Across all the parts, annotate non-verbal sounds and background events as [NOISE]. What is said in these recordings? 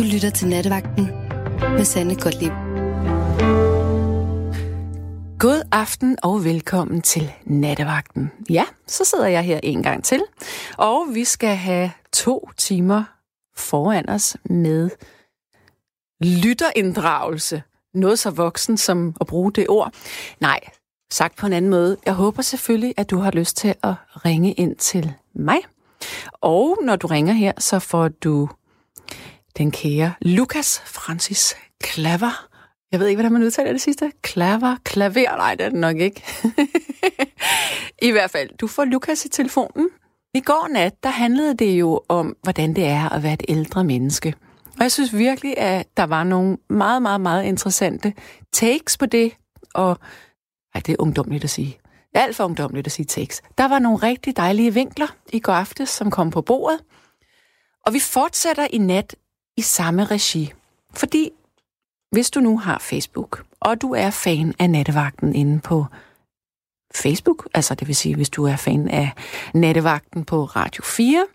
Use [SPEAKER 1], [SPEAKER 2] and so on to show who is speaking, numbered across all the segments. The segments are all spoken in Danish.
[SPEAKER 1] Du lytter til Nattevagten med Sande Godtlip.
[SPEAKER 2] God aften og velkommen til Nattevagten. Ja, så sidder jeg her en gang til, og vi skal have to timer foran os med lytterinddragelse. Noget så voksen som at bruge det ord. Nej, sagt på en anden måde. Jeg håber selvfølgelig, at du har lyst til at ringe ind til mig. Og når du ringer her, så får du den kære Lukas Francis Klaver. Jeg ved ikke, hvordan man udtaler det sidste. Klaver, klaver, nej, det er det nok ikke. [LAUGHS] I hvert fald, du får Lukas i telefonen. I går nat, der handlede det jo om, hvordan det er at være et ældre menneske. Og jeg synes virkelig, at der var nogle meget, meget, meget interessante takes på det. Og ej, det er ungdomligt at sige. Alt for ungdomligt at sige takes. Der var nogle rigtig dejlige vinkler i går aftes, som kom på bordet. Og vi fortsætter i nat i samme regi. Fordi hvis du nu har Facebook, og du er fan af nattevagten inde på Facebook, altså det vil sige, hvis du er fan af nattevagten på Radio 4,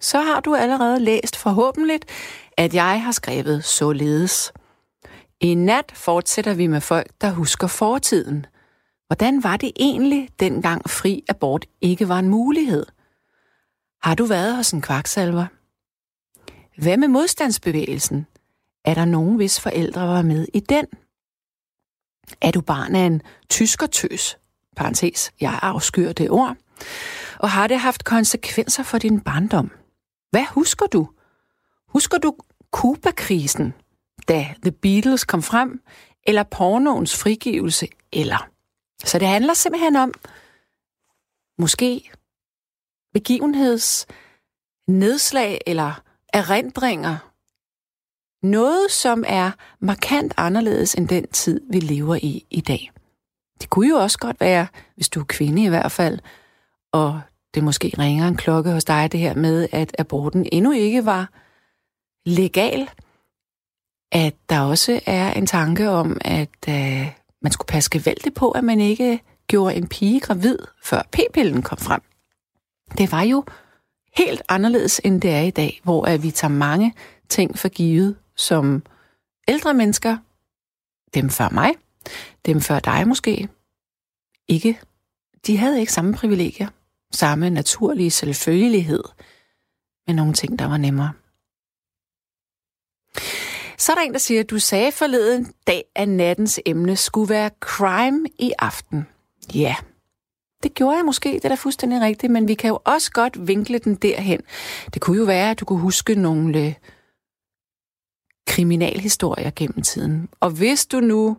[SPEAKER 2] så har du allerede læst forhåbentlig, at jeg har skrevet således. I nat fortsætter vi med folk, der husker fortiden. Hvordan var det egentlig, dengang fri abort ikke var en mulighed? Har du været hos en kvaksalver? Hvad med modstandsbevægelsen? Er der nogen, hvis forældre var med i den? Er du barn af en tyskertøs? Parenthes, jeg afskyr det ord. Og har det haft konsekvenser for din barndom? Hvad husker du? Husker du Kuba-krisen, da The Beatles kom frem, eller pornoens frigivelse, eller? Så det handler simpelthen om, måske begivenheds nedslag eller erindringer. Noget, som er markant anderledes end den tid, vi lever i i dag. Det kunne jo også godt være, hvis du er kvinde i hvert fald, og det måske ringer en klokke hos dig, det her med, at aborten endnu ikke var legal, at der også er en tanke om, at øh, man skulle passe gevaldigt på, at man ikke gjorde en pige gravid, før p-pillen kom frem. Det var jo helt anderledes, end det er i dag, hvor at vi tager mange ting for givet, som ældre mennesker, dem før mig, dem før dig måske, ikke. De havde ikke samme privilegier, samme naturlige selvfølgelighed, men nogle ting, der var nemmere. Så er der en, der siger, at du sagde forleden dag, at nattens emne skulle være crime i aften. Ja, det gjorde jeg måske, det er da fuldstændig rigtigt, men vi kan jo også godt vinkle den derhen. Det kunne jo være, at du kunne huske nogle øh, kriminalhistorier gennem tiden. Og hvis du nu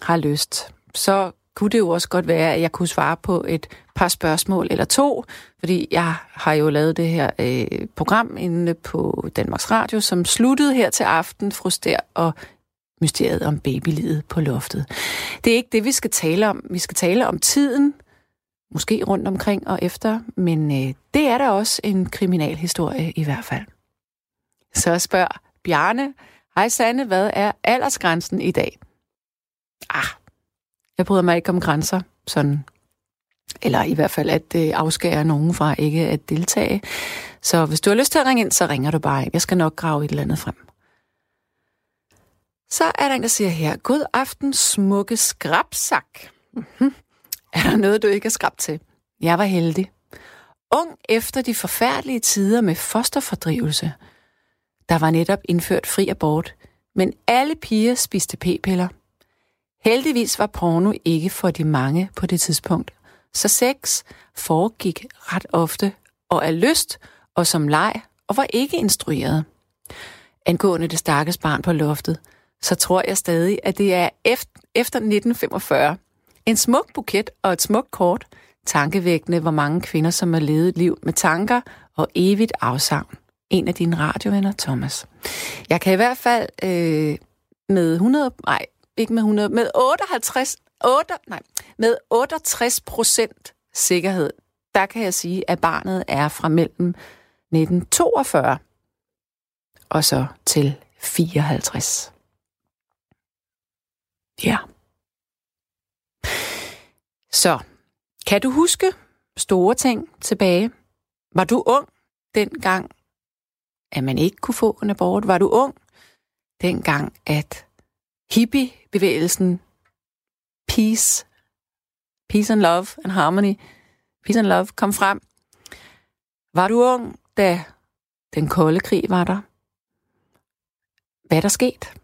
[SPEAKER 2] har lyst, så kunne det jo også godt være, at jeg kunne svare på et par spørgsmål eller to, fordi jeg har jo lavet det her øh, program inde på Danmarks Radio, som sluttede her til aften, Fruster og mysteriet om babylivet på loftet. Det er ikke det, vi skal tale om. Vi skal tale om tiden, måske rundt omkring og efter, men øh, det er da også en kriminalhistorie i hvert fald. Så spørger Bjarne, hej Sanne, hvad er aldersgrænsen i dag? Ah, jeg bryder mig ikke om grænser, sådan. Eller i hvert fald at øh, afskære nogen fra ikke at deltage. Så hvis du har lyst til at ringe ind, så ringer du bare ind. Jeg skal nok grave et eller andet frem. Så er der en, der siger her, God aften, smukke skrabsak. Mm-hmm. Er der noget, du ikke er skrab til? Jeg var heldig. Ung efter de forfærdelige tider med fosterfordrivelse. Der var netop indført fri abort, men alle piger spiste p-piller. Heldigvis var porno ikke for de mange på det tidspunkt, så sex foregik ret ofte og af lyst og som leg og var ikke instrueret. Angående det stakkels barn på loftet, så tror jeg stadig, at det er efter 1945. En smuk buket og et smukt kort, tankevækkende, hvor mange kvinder, som har levet et liv med tanker og evigt afsavn. En af dine radiovenner, Thomas. Jeg kan i hvert fald øh, med 100, nej, ikke med 100, med 58, 8, nej, med 68 procent sikkerhed, der kan jeg sige, at barnet er fra mellem 1942 og så til 54. Ja. Så, kan du huske store ting tilbage? Var du ung dengang, at man ikke kunne få en abort? Var du ung dengang, at hippie-bevægelsen Peace, Peace and Love and Harmony, Peace and Love kom frem? Var du ung, da den kolde krig var der? Hvad er der sket?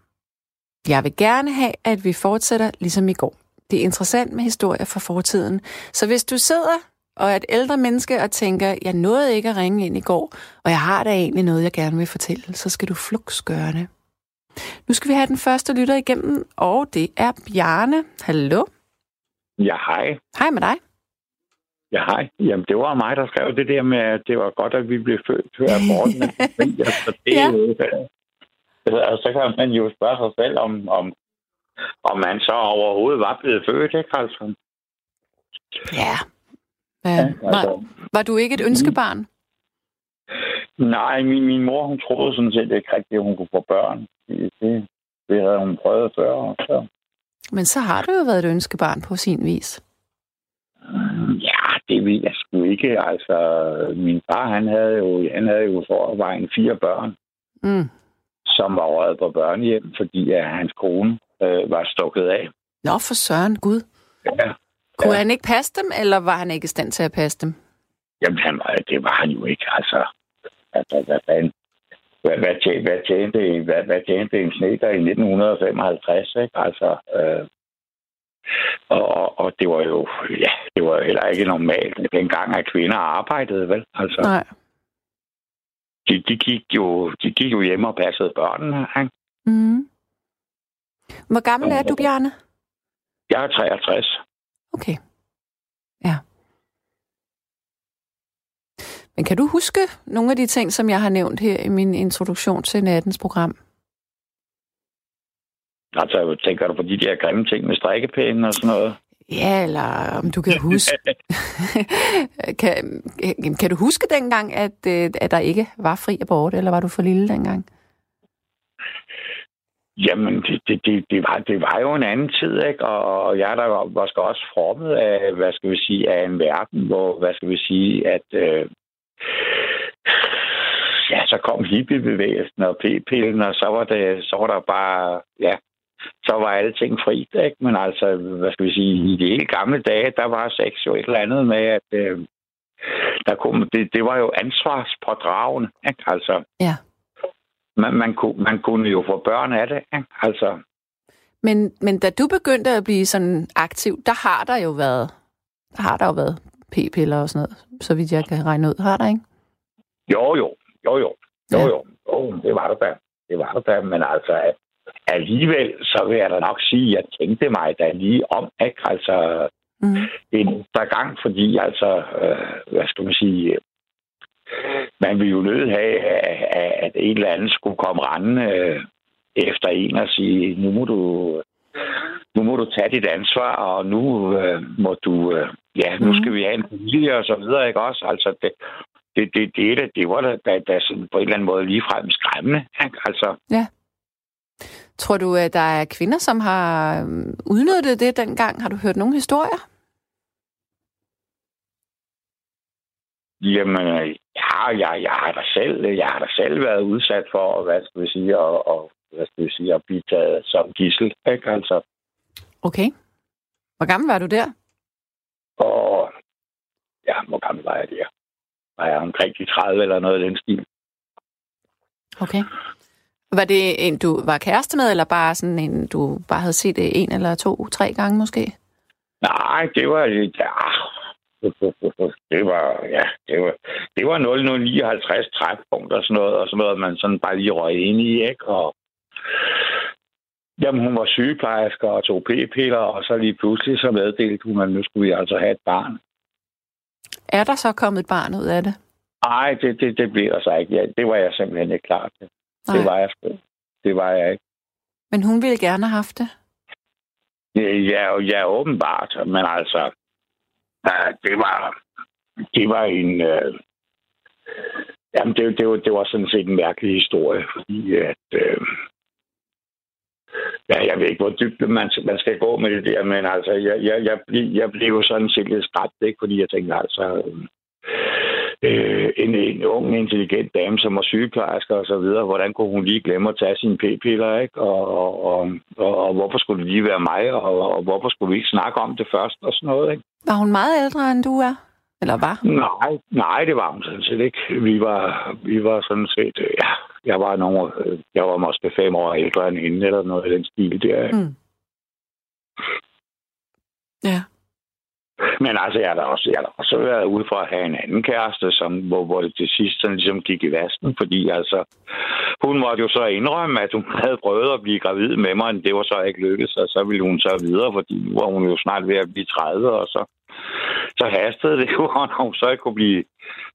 [SPEAKER 2] Jeg vil gerne have, at vi fortsætter ligesom i går. Det er interessant med historier fra fortiden. Så hvis du sidder og er et ældre menneske og tænker, jeg nåede ikke at ringe ind i går, og jeg har da egentlig noget, jeg gerne vil fortælle, så skal du flux gøre det. Nu skal vi have den første lytter igennem, og det er Bjarne. Hallo?
[SPEAKER 3] Ja, hej.
[SPEAKER 2] Hej med dig.
[SPEAKER 3] Ja, hej. Jamen, det var mig, der skrev det der med, at det var godt, at vi blev født før aborten. [LAUGHS] altså, det ja. altså, så kan man jo spørge sig selv, om, om, om man så overhovedet var blevet født, ikke altså?
[SPEAKER 2] Ja. ja altså, var, var du ikke et ønskebarn?
[SPEAKER 3] Nej, min, min mor, hun troede sådan set ikke rigtigt, at hun kunne få børn. Det, det, det havde hun prøvet før. Så.
[SPEAKER 2] Men så har du jo været et ønskebarn på sin vis.
[SPEAKER 3] Ja, det ved jeg sgu ikke. Altså, min far, han havde jo, han havde jo forvejen fire børn, mm. som var røget på børnehjem, fordi at hans kone øh, var stukket af.
[SPEAKER 2] Nå, for søren, Gud.
[SPEAKER 3] Ja.
[SPEAKER 2] Kunne
[SPEAKER 3] ja.
[SPEAKER 2] han ikke passe dem, eller var han ikke i stand til at passe dem?
[SPEAKER 3] Jamen, han det var han jo ikke. Altså, altså hvad fanden? Hvad, hvad, tjente, hvad, tjente, hvad, hvad tjente en sneker i 1955, ikke? Altså, øh, og, og det var jo, ja, det var heller ikke normalt dengang, at kvinder arbejdede, vel? Altså,
[SPEAKER 2] Nej.
[SPEAKER 3] De, de, gik jo, de gik jo hjem og passede børnene, ikke?
[SPEAKER 2] Mm. Hvor gammel er du, Bjarne?
[SPEAKER 3] Jeg er 63.
[SPEAKER 2] Okay. Ja. Men kan du huske nogle af de ting, som jeg har nævnt her i min introduktion til nattens program?
[SPEAKER 3] Altså, tænker du på de der grimme ting med strikkepæne og sådan noget?
[SPEAKER 2] Ja, eller om du kan huske... [LAUGHS] kan, kan du huske dengang, at, øh, at der ikke var fri abort, eller var du for lille dengang?
[SPEAKER 3] Jamen, det, det, det, det, var, det var jo en anden tid, ikke? Og jeg der var, måske også formet af, hvad skal vi sige, af en verden, hvor, hvad skal vi sige, at... Øh, ja, så kom hippiebevægelsen og p-pillen, og så var, det, så var der bare, ja, så var alting frit, ikke? Men altså, hvad skal vi sige, i de helt gamle dage, der var sex jo et eller andet med, at øh, der kunne, det, det var jo ansvarspådragende, ikke? Altså,
[SPEAKER 2] ja
[SPEAKER 3] man, man, kunne, man kunne jo få børn af det, ikke? Altså.
[SPEAKER 2] Men, men da du begyndte at blive sådan aktiv, der har der jo været, der har der jo været p-piller og sådan noget, så vidt jeg kan regne ud. Har der, ikke?
[SPEAKER 3] Jo, jo. Jo, jo. Jo, ja. jo. jo. det var der da. Det var der da, men altså, at alligevel, så vil jeg da nok sige, at jeg tænkte mig da lige om, ikke? Altså, mm. en der gang, fordi altså, øh, hvad skal man sige, man vil jo nødt have, at en eller anden skulle komme rendende øh, efter en og sige, nu må du nu må du tage dit ansvar, og nu øh, må du, øh, ja, nu skal vi have en familie og så videre, ikke også? Altså, det, det, det, det, det, var da, da, da sådan på en eller anden måde ligefrem skræmmende, ikke? Altså,
[SPEAKER 2] ja. Tror du, at der er kvinder, som har udnyttet det dengang? Har du hørt nogle historier?
[SPEAKER 3] Jamen, ja, jeg, jeg har da selv, jeg har da selv været udsat for, hvad skal vi sige, og, og hvad skal vi sige, at blive taget som gissel, ikke? Altså.
[SPEAKER 2] Okay. Hvor gammel var du der?
[SPEAKER 3] Og ja, hvor gammel var jeg der? Var jeg omkring de 30 eller noget af den stil.
[SPEAKER 2] Okay. Var det en, du var kæreste med, eller bare sådan en, du bare havde set en eller to, tre gange måske?
[SPEAKER 3] Nej, det var lidt... Ja, det var, ja, det var, det var 0059 træfpunkt og sådan noget, og sådan noget, man sådan bare lige røg ind i, ikke? Og, jamen, hun var sygeplejerske og tog p-piller, og så lige pludselig så meddelte hun, at nu skulle vi altså have et barn.
[SPEAKER 2] Er der så kommet et barn ud af det?
[SPEAKER 3] Nej, det, det, det bliver der så ikke. Ja, det var jeg simpelthen ikke klar til. Nej. Det var jeg sgu. Det var jeg ikke.
[SPEAKER 2] Men hun ville gerne have haft det?
[SPEAKER 3] Ja, ja åbenbart. Men altså, ja, det var, det var en... Øh, jamen, det, det, var, det var sådan set en mærkelig historie, fordi at... Øh, ja, jeg ved ikke, hvor dybt man, man skal gå med det der, men altså, jeg, jeg, jeg, jeg blev jo sådan set lidt skræbt, ikke? Fordi jeg tænkte, altså... Øh, øh, en, en ung, intelligent dame, som var sygeplejerske og så videre. Hvordan kunne hun lige glemme at tage sine p-piller, ikke? Og, og, og, og, og hvorfor skulle det lige være mig, og, og hvorfor skulle vi ikke snakke om det først og sådan noget, ikke?
[SPEAKER 2] Var hun meget ældre, end du er? Eller var?
[SPEAKER 3] Nej, nej, det var hun sådan set ikke. Vi var, vi var sådan set, ja, jeg var, nogle, jeg var måske fem år ældre end hende, eller noget i den stil der. Mm.
[SPEAKER 2] Ja.
[SPEAKER 3] Men altså, jeg har da også, jeg har også været ude for at have en anden kæreste, som, hvor, hvor det til sidst sådan ligesom gik i vasken, fordi altså, hun måtte jo så indrømme, at hun [LAUGHS] havde prøvet at blive gravid med mig, men det var så ikke lykkedes, og så ville hun så videre, fordi nu var hun jo snart ved at blive 30, og så, så hastede det jo, [LAUGHS] og når hun så ikke kunne blive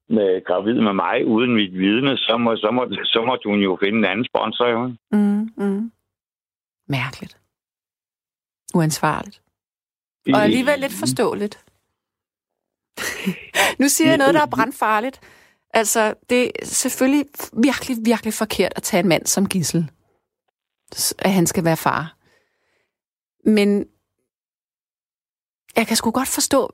[SPEAKER 3] med, gravid med mig uden mit vidne, så, må, så, må, så måtte hun jo finde en anden sponsor, jo.
[SPEAKER 2] Mm, mm. Mærkeligt. Uansvarligt. Og alligevel lidt forståeligt. [LAUGHS] nu siger jeg noget, der er brandfarligt. Altså, det er selvfølgelig virkelig, virkelig forkert at tage en mand som gissel. At han skal være far. Men jeg kan sgu godt forstå,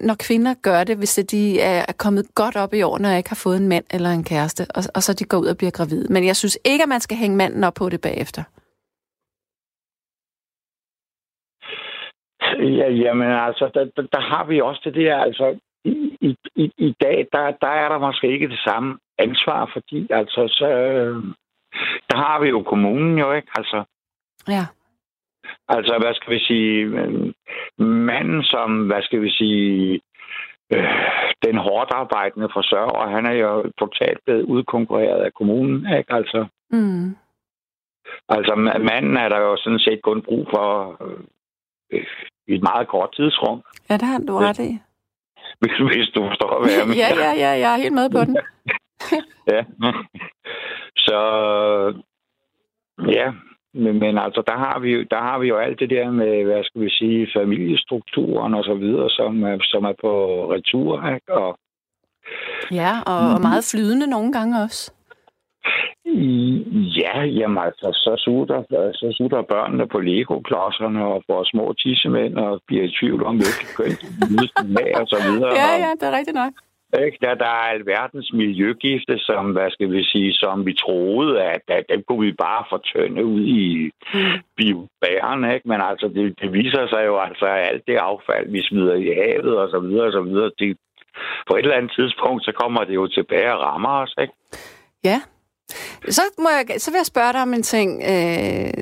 [SPEAKER 2] når kvinder gør det, hvis de er kommet godt op i årene og ikke har fået en mand eller en kæreste, og, og så de går ud og bliver gravide. Men jeg synes ikke, at man skal hænge manden op på det bagefter.
[SPEAKER 3] Ja, jamen altså, der, der, der har vi også det der, altså, i, i, i dag, der, der er der måske ikke det samme ansvar, fordi altså, så, der har vi jo kommunen jo, ikke? Altså,
[SPEAKER 2] ja.
[SPEAKER 3] Altså, hvad skal vi sige, manden som, hvad skal vi sige, øh, den hårdt arbejdende forsørger, han er jo totalt blevet udkonkurreret af kommunen, ikke? Altså, mm. altså manden er der jo sådan set kun brug for øh, i et meget kort tidsrum.
[SPEAKER 2] Ja, det har du ret i.
[SPEAKER 3] Hvis, hvis du forstår, hvad jeg [LAUGHS]
[SPEAKER 2] mener. ja, ja, ja, jeg er helt med på den. [LAUGHS] [LAUGHS]
[SPEAKER 3] ja. Så ja, men, men altså, der har, vi, der har vi jo alt det der med, hvad skal vi sige, familiestrukturen og så videre, som, er, som er på retur, ikke? Og,
[SPEAKER 2] ja, og, mm. og meget flydende nogle gange også.
[SPEAKER 3] Ja, jamen altså, så sutter, så sutter børnene på Lego-klodserne og får små tissemænd og bliver i tvivl om, hvilket køn de og så videre.
[SPEAKER 2] Ja, ja, det er rigtigt nok.
[SPEAKER 3] Ikke? Der, der er alverdens miljøgifte, som, hvad skal vi sige, som vi troede, at, at dem kunne vi bare fortønde ud i biosfæren, ikke? Men altså, det, det, viser sig jo altså, at alt det affald, vi smider i havet og så videre og så videre, det, på et eller andet tidspunkt, så kommer det jo tilbage og rammer os, ikke?
[SPEAKER 2] Ja, så, må jeg, så vil jeg spørge dig om en ting, øh,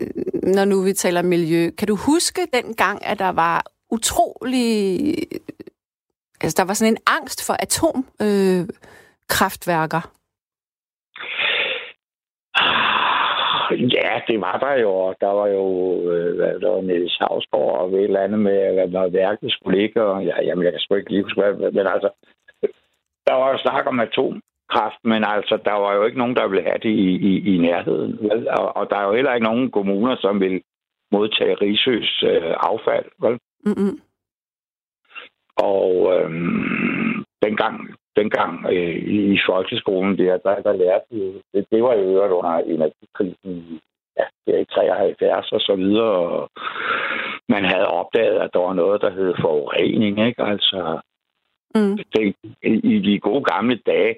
[SPEAKER 2] når nu vi taler miljø. Kan du huske den gang, at der var utrolig... Altså, der var sådan en angst for atomkraftværker?
[SPEAKER 3] Øh, ja, det var der jo. Der var jo øh, hvad, der var Niels Havsgaard og et eller andet med, hvad der værket skulle ligge. Og, ja, jamen, jeg kan sgu ikke lige huske, hvad, men altså, der var jo snak om atom kraft, men altså, der var jo ikke nogen, der ville have det i, i, i nærheden. Vel? Og, og der er jo heller ikke nogen kommuner, som vil modtage Rigsøs øh, affald. Vel? Mm-hmm. Og øhm, dengang, dengang øh, i, i folkeskolen der, der, der lærte vi, det, det var jo øvrigt under energikrisen ja, det er i 73 og så videre, og man havde opdaget, at der var noget, der hed forurening, ikke? Altså, mm. det, i de gode gamle dage,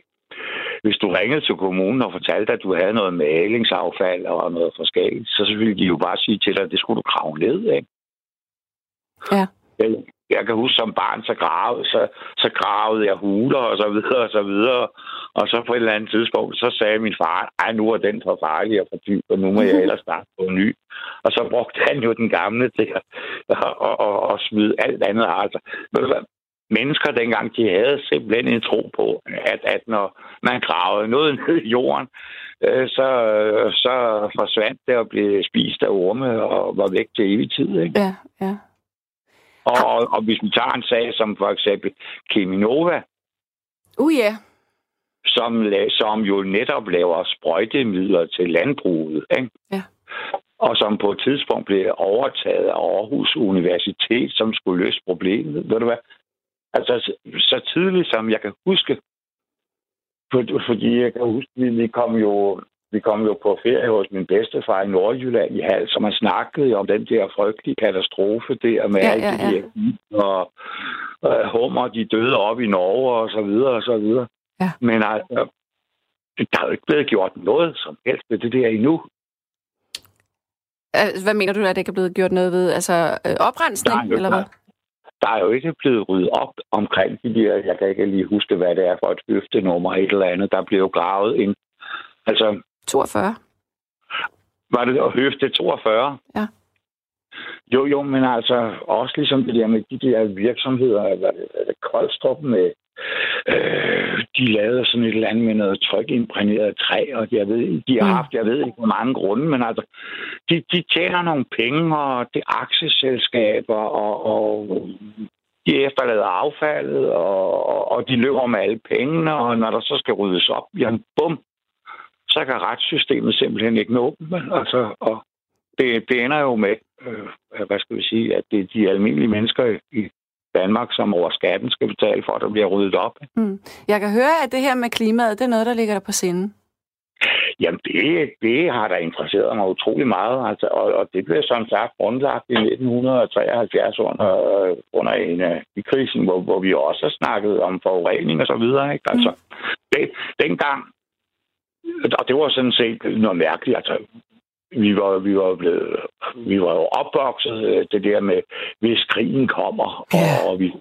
[SPEAKER 3] hvis du ringede til kommunen og fortalte, at du havde noget malingsaffald og noget forskelligt, så ville de jo bare sige til dig, at det skulle du grave ned, ikke?
[SPEAKER 2] Ja.
[SPEAKER 3] Jeg, jeg kan huske som barn, så gravede, så, så gravede jeg huler og så videre og så videre. Og så på et eller andet tidspunkt, så sagde min far, ej, nu er den for farlig og for dyb, og nu må jeg [LAUGHS] ellers starte på en ny. Og så brugte han jo den gamle til at, at, at, at smide alt andet. Altså, mennesker dengang, de havde simpelthen en tro på, at, at når man gravede noget ned i jorden, øh, så, så forsvandt det og blev spist af orme og var væk til evig tid. Ikke?
[SPEAKER 2] Ja, ja.
[SPEAKER 3] Og, og, og hvis vi tager en sag som for eksempel Keminova,
[SPEAKER 2] uh, yeah.
[SPEAKER 3] som, som jo netop laver sprøjtemidler til landbruget, ikke?
[SPEAKER 2] Ja.
[SPEAKER 3] og som på et tidspunkt blev overtaget af Aarhus Universitet, som skulle løse problemet. Ved du hvad? Altså, så tidligt som jeg kan huske, fordi jeg kan huske, vi, vi kom jo vi kom jo på ferie hos min bedstefar i Nordjylland i Hals, og man snakkede om den der frygtelige katastrofe der med ja, ja, ja. og, og hummer, de døde op i Norge og så videre og så videre.
[SPEAKER 2] Ja.
[SPEAKER 3] Men altså, der er jo ikke blevet gjort noget som helst ved det der endnu.
[SPEAKER 2] Hvad mener du, at det ikke er blevet gjort noget ved? Altså øh, oprensning, eller hvad?
[SPEAKER 3] Der er jo ikke blevet ryddet op omkring de der, jeg kan ikke lige huske, hvad det er for et høftenummer, et eller andet. Der blev gravet ind. Altså,
[SPEAKER 2] 42.
[SPEAKER 3] var det høfte 42?
[SPEAKER 2] Ja.
[SPEAKER 3] Jo, jo, men altså også ligesom det der med de der virksomheder, hvad det Koldstrup med, øh, de lavede sådan et eller andet med noget trykimprægneret træ, og jeg ved, de har
[SPEAKER 2] Mm.
[SPEAKER 3] haft, jeg ved ikke hvor mange grunde, men altså, de, de tjener nogle penge, og det er aktieselskaber, og, og de efterlader affaldet, og, og, og de løber med alle pengene, og når der så skal ryddes op, jamen bum, så kan retssystemet simpelthen ikke nå dem. Altså, og det, det ender jo med, øh, hvad skal vi sige, at det er de almindelige mennesker i Danmark, som over skatten skal betale for, at der bliver ryddet op.
[SPEAKER 2] Mm. Jeg kan høre, at det her med klimaet, det er noget, der ligger der på sinde.
[SPEAKER 3] Jamen, det, det har da interesseret mig utrolig meget, altså, og, og det blev som sagt grundlagt i 1973 under, øh, under en af uh, krisen, hvor, hvor vi også har snakket om forurening og så videre. Ikke? Altså, det, dengang, og det var sådan set noget mærkeligt, altså, vi var, vi var blevet, vi var jo opvokset øh, det der med, hvis krigen kommer,
[SPEAKER 2] Ja.
[SPEAKER 3] og vi,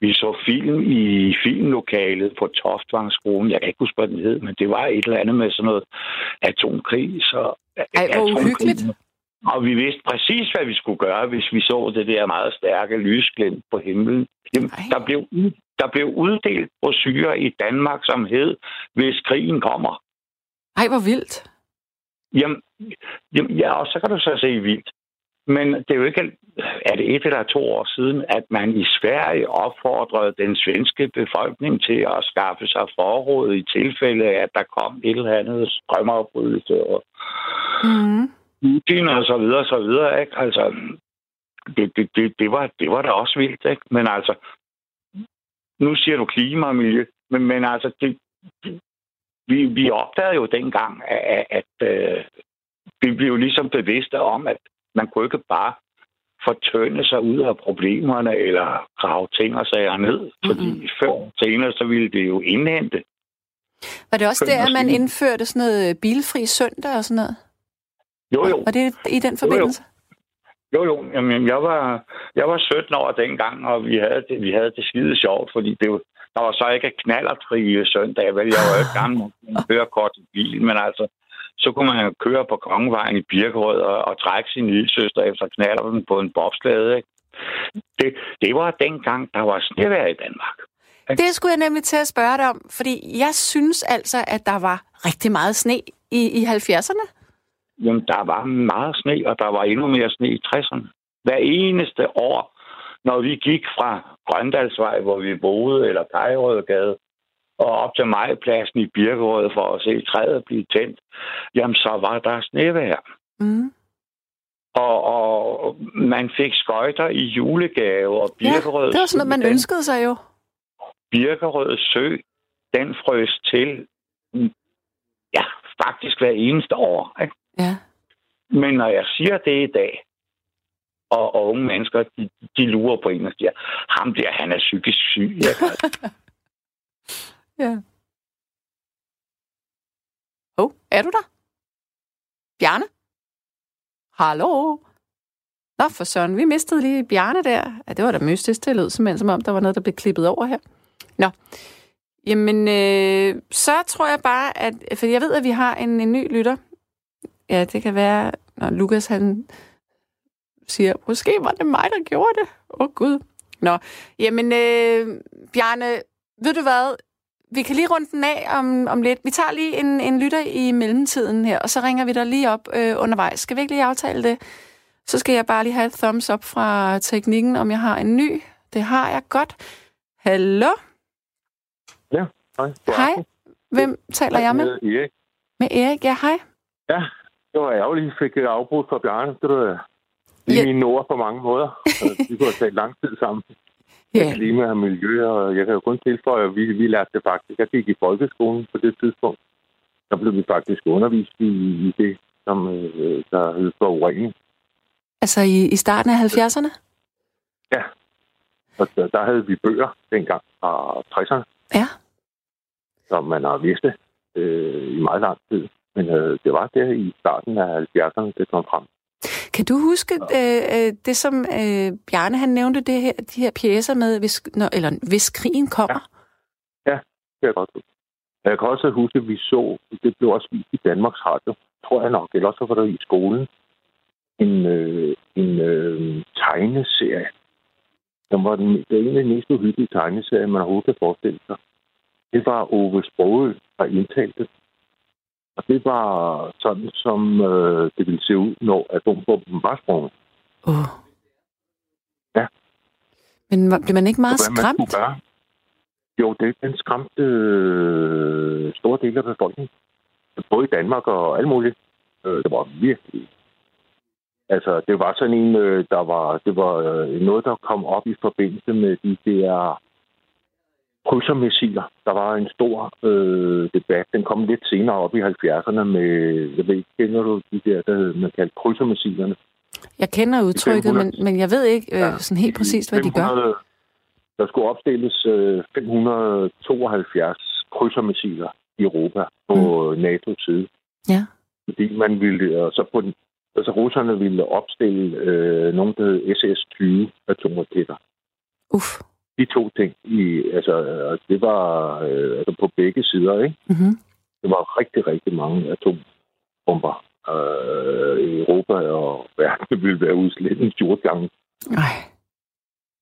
[SPEAKER 3] vi så film i filmlokalet på Toftvangsskolen. Jeg kan ikke huske, hvad den hed, men det var et eller andet med sådan noget atomkrig. Så,
[SPEAKER 2] Ej, hvor uhyggeligt.
[SPEAKER 3] Og vi vidste præcis, hvad vi skulle gøre, hvis vi så det der meget stærke lysglimt på himlen. Jamen,
[SPEAKER 2] Ej.
[SPEAKER 3] der blev, der blev uddelt brosyrer i Danmark, som hed, hvis krigen kommer.
[SPEAKER 2] Ej, hvor vildt.
[SPEAKER 3] Jamen, jamen ja, og så kan du så se vildt. Men det er jo ikke, er det et eller to år siden, at man i Sverige opfordrede den svenske befolkning til at skaffe sig forråd i tilfælde af, at der kom et eller andet strømafbrydelse og
[SPEAKER 2] Mm.
[SPEAKER 3] Putin og så videre, så videre, ikke? Altså, det, det, det, det, var, det var da også vildt, ikke? Men altså, nu siger du klima og miljø, men, men altså, det, det, vi, vi opdagede jo dengang, at, at, at øh, vi blev ligesom bevidste om, at man kunne ikke bare fortønne sig ud af problemerne eller grave ting og sager ned, fordi
[SPEAKER 2] Mhm.
[SPEAKER 3] før senere, så ville det jo indhente.
[SPEAKER 2] Var det også der, at man indførte sådan noget bilfri søndag og sådan noget?
[SPEAKER 3] Jo, jo.
[SPEAKER 2] Var det i den forbindelse?
[SPEAKER 3] Jo, jo. Jamen, jeg var, jeg var 17 år dengang, og vi havde det, vi havde det skide sjovt, fordi det, der var så ikke knallertfri søndag. Vel, jeg var jo ikke gammel med kørekort i bil, men altså, så kunne man jo køre på Kongevejen i Birkerød og, og trække sin lille søster efter knalleren på en bobslæde. Ikke? Det, det var dengang, der var snevejr i Danmark.
[SPEAKER 2] Det skulle jeg nemlig til at spørge dig om, fordi jeg synes altså, at der var rigtig meget sne i, i 70'erne.
[SPEAKER 3] Jamen, der var meget sne, og der var endnu mere sne i 60'erne. Hver eneste år, når vi gik fra Grøndalsvej, hvor vi boede, eller Kajrødgade, og op til Majpladsen i Birkerød for at se træet blive tændt, jamen så var der snevejr.
[SPEAKER 2] Mm.
[SPEAKER 3] Og, og man fik skøjter i julegave, og
[SPEAKER 2] Ja,
[SPEAKER 3] Birkerød,
[SPEAKER 2] det var sådan noget, man
[SPEAKER 3] den,
[SPEAKER 2] ønskede sig jo.
[SPEAKER 3] Birkerød Sø, den frøs til, mm, ja, faktisk hver eneste år. Ikke?
[SPEAKER 2] Ja.
[SPEAKER 3] Men når jeg siger det i dag, og, og unge mennesker, de, de lurer på en og siger, ham der, han er psykisk syg. Ikke? [LAUGHS]
[SPEAKER 2] ja. Oh, er du der? Bjarne? Hallo? Nå, for søren, vi mistede lige Bjarne der. Ja, det var da mystisk. Det lød simpelthen, som om der var noget, der blev klippet over her. Nå. Jamen, øh, så tror jeg bare, at... For jeg ved, at vi har en, en ny lytter. Ja, det kan være, når Lukas han siger, måske var det mig, der gjorde det. Åh, oh, Gud. Nå, jamen, øh, Bjarne, ved du hvad? Vi kan lige runde den af om, om lidt. Vi tager lige en, en lytter i mellemtiden her, og så ringer vi dig lige op øh, undervejs. Skal vi ikke lige aftale det? Så skal jeg bare lige have et thumbs up fra teknikken, om jeg har en ny. Det har jeg godt. Hallo?
[SPEAKER 4] Ja, hej.
[SPEAKER 2] Hej. Hvem taler jeg med?
[SPEAKER 4] Erik.
[SPEAKER 2] Med Erik, ja, hej.
[SPEAKER 4] Ja, det var ærgerligt, at I fik afbrudt fra Bjarne. Det var i
[SPEAKER 2] Ja.
[SPEAKER 4] mine ord på mange måder. Øh, Vi kunne have talt lang tid sammen.
[SPEAKER 2] Ja,
[SPEAKER 4] Klima og miljø, og jeg kan jo kun tilføje, at vi, vi lærte det faktisk. Jeg gik i folkeskolen på det tidspunkt. Der blev vi faktisk undervist i, i det, som øh, der hed forurening.
[SPEAKER 2] altså i, i starten af 70'erne?
[SPEAKER 4] Og der, der havde vi bøger dengang fra 60'erne.
[SPEAKER 2] Ja.
[SPEAKER 4] som man har vidst det øh, i meget lang tid. Men øh, det var der i starten af 70'erne, det kom frem.
[SPEAKER 2] Kan du huske øh, øh, det, som øh, Bjarne han nævnte, det her, de her pjæser med, hvis, når, eller hvis krigen kommer?
[SPEAKER 4] Ja, ja det kan jeg godt huske. Jeg kan også huske, at vi så, det blev også vist i Danmarks Radio, tror jeg nok, eller også var der i skolen, en, øh, en øh, tegneserie. Den var den, det en af de mest uhyggelige tegneserier, man overhovedet kan forestille sig. Det var Ove Sprogø, der indtalte og det var sådan, som øh, det ville se ud, når atombomben var sprunget.
[SPEAKER 2] Oh.
[SPEAKER 4] Ja.
[SPEAKER 2] Men blev man ikke meget
[SPEAKER 4] hvad
[SPEAKER 2] skræmt?
[SPEAKER 4] Man jo, det den skræmte øh, store dele af befolkningen. Både i Danmark og alt muligt. Øh, det var virkelig... Altså, det var sådan en, øh, der var... Det var øh, noget, der kom op i forbindelse med de der krydsermissiler. Der var en stor øh, debat. Den kom lidt senere op i 70'erne med, jeg ved ikke, kender du de der, der man kaldte krydsermissilerne?
[SPEAKER 2] Jeg kender udtrykket,
[SPEAKER 4] 500.
[SPEAKER 2] men, men jeg ved ikke øh,
[SPEAKER 4] Ja.
[SPEAKER 2] sådan helt præcist, hvad de gør.
[SPEAKER 4] 500 Der skulle opstilles øh, 572 krydsermissiler i Europa på mm. NATO's side.
[SPEAKER 2] Ja.
[SPEAKER 4] Fordi man ville, og så på den, altså russerne ville opstille øh, nogle, der hed SS-20 atomraketter.
[SPEAKER 2] Uff.
[SPEAKER 4] De to ting, i, altså, øh, det var øh, altså på begge sider, ikke?
[SPEAKER 2] Mm-hmm.
[SPEAKER 4] Det var rigtig, rigtig mange atombomber øh, i Europa, og verden [LAUGHS] ville være udslet en 14 gange.
[SPEAKER 2] Ej.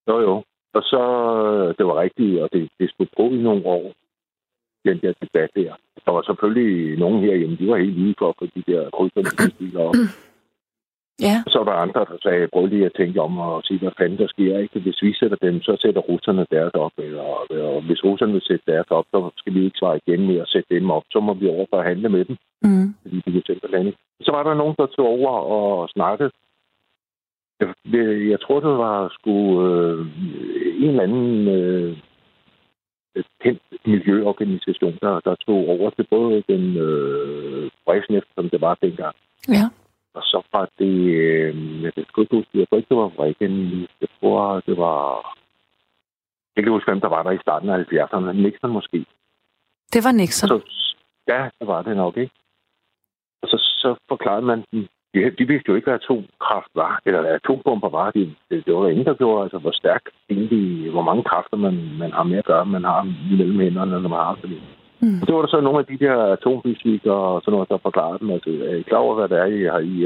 [SPEAKER 4] Jo, jo. Og så, øh, det var rigtigt, og det, det skulle på i nogle år, den der debat der. Der var selvfølgelig nogen herhjemme, de var helt lige for at få de der krydsermissiler op. [CLEARS THROAT]
[SPEAKER 2] Ja.
[SPEAKER 4] Så var der andre, der sagde, prøv lige at tænke om og sige, hvad fanden der sker. Ikke? Hvis vi sætter dem, så sætter russerne deres op. Eller, og hvis russerne vil sætte deres op, så skal vi ikke svare igen med at sætte dem op. Så må vi over for at handle med dem,
[SPEAKER 2] Mm.
[SPEAKER 4] fordi de kan simpelthen ikke. Så var der nogen, der tog over og snakkede. Jeg, jeg tror, det var sgu øh, en eller anden øh, kendt miljøorganisation, der, der tog over til både den øh, Brezhnev, som det var dengang,
[SPEAKER 2] Ja.
[SPEAKER 4] Og så var det, øh, jeg kan ikke huske, jeg tror ikke, det var Reagan. Jeg tror, det var... Jeg kan huske, hvem der var der i starten af 70'erne. Nixon måske.
[SPEAKER 2] Det var Nixon.
[SPEAKER 4] Så, ja, det var det nok, ikke? Og så, så forklarede man dem. De, de vidste jo ikke, hvad atomkraft var, eller hvad atombomber var. De, det, det var der ingen, der gjorde. Altså, hvor stærk egentlig, hvor mange kræfter man, man har med at gøre, man har mellem hænderne, når man har det.
[SPEAKER 2] Mm.
[SPEAKER 4] Og det var der så nogle af de der atomfysikere og sådan noget, der forklarede dem. Altså, er I klar over, hvad det er, I har, I,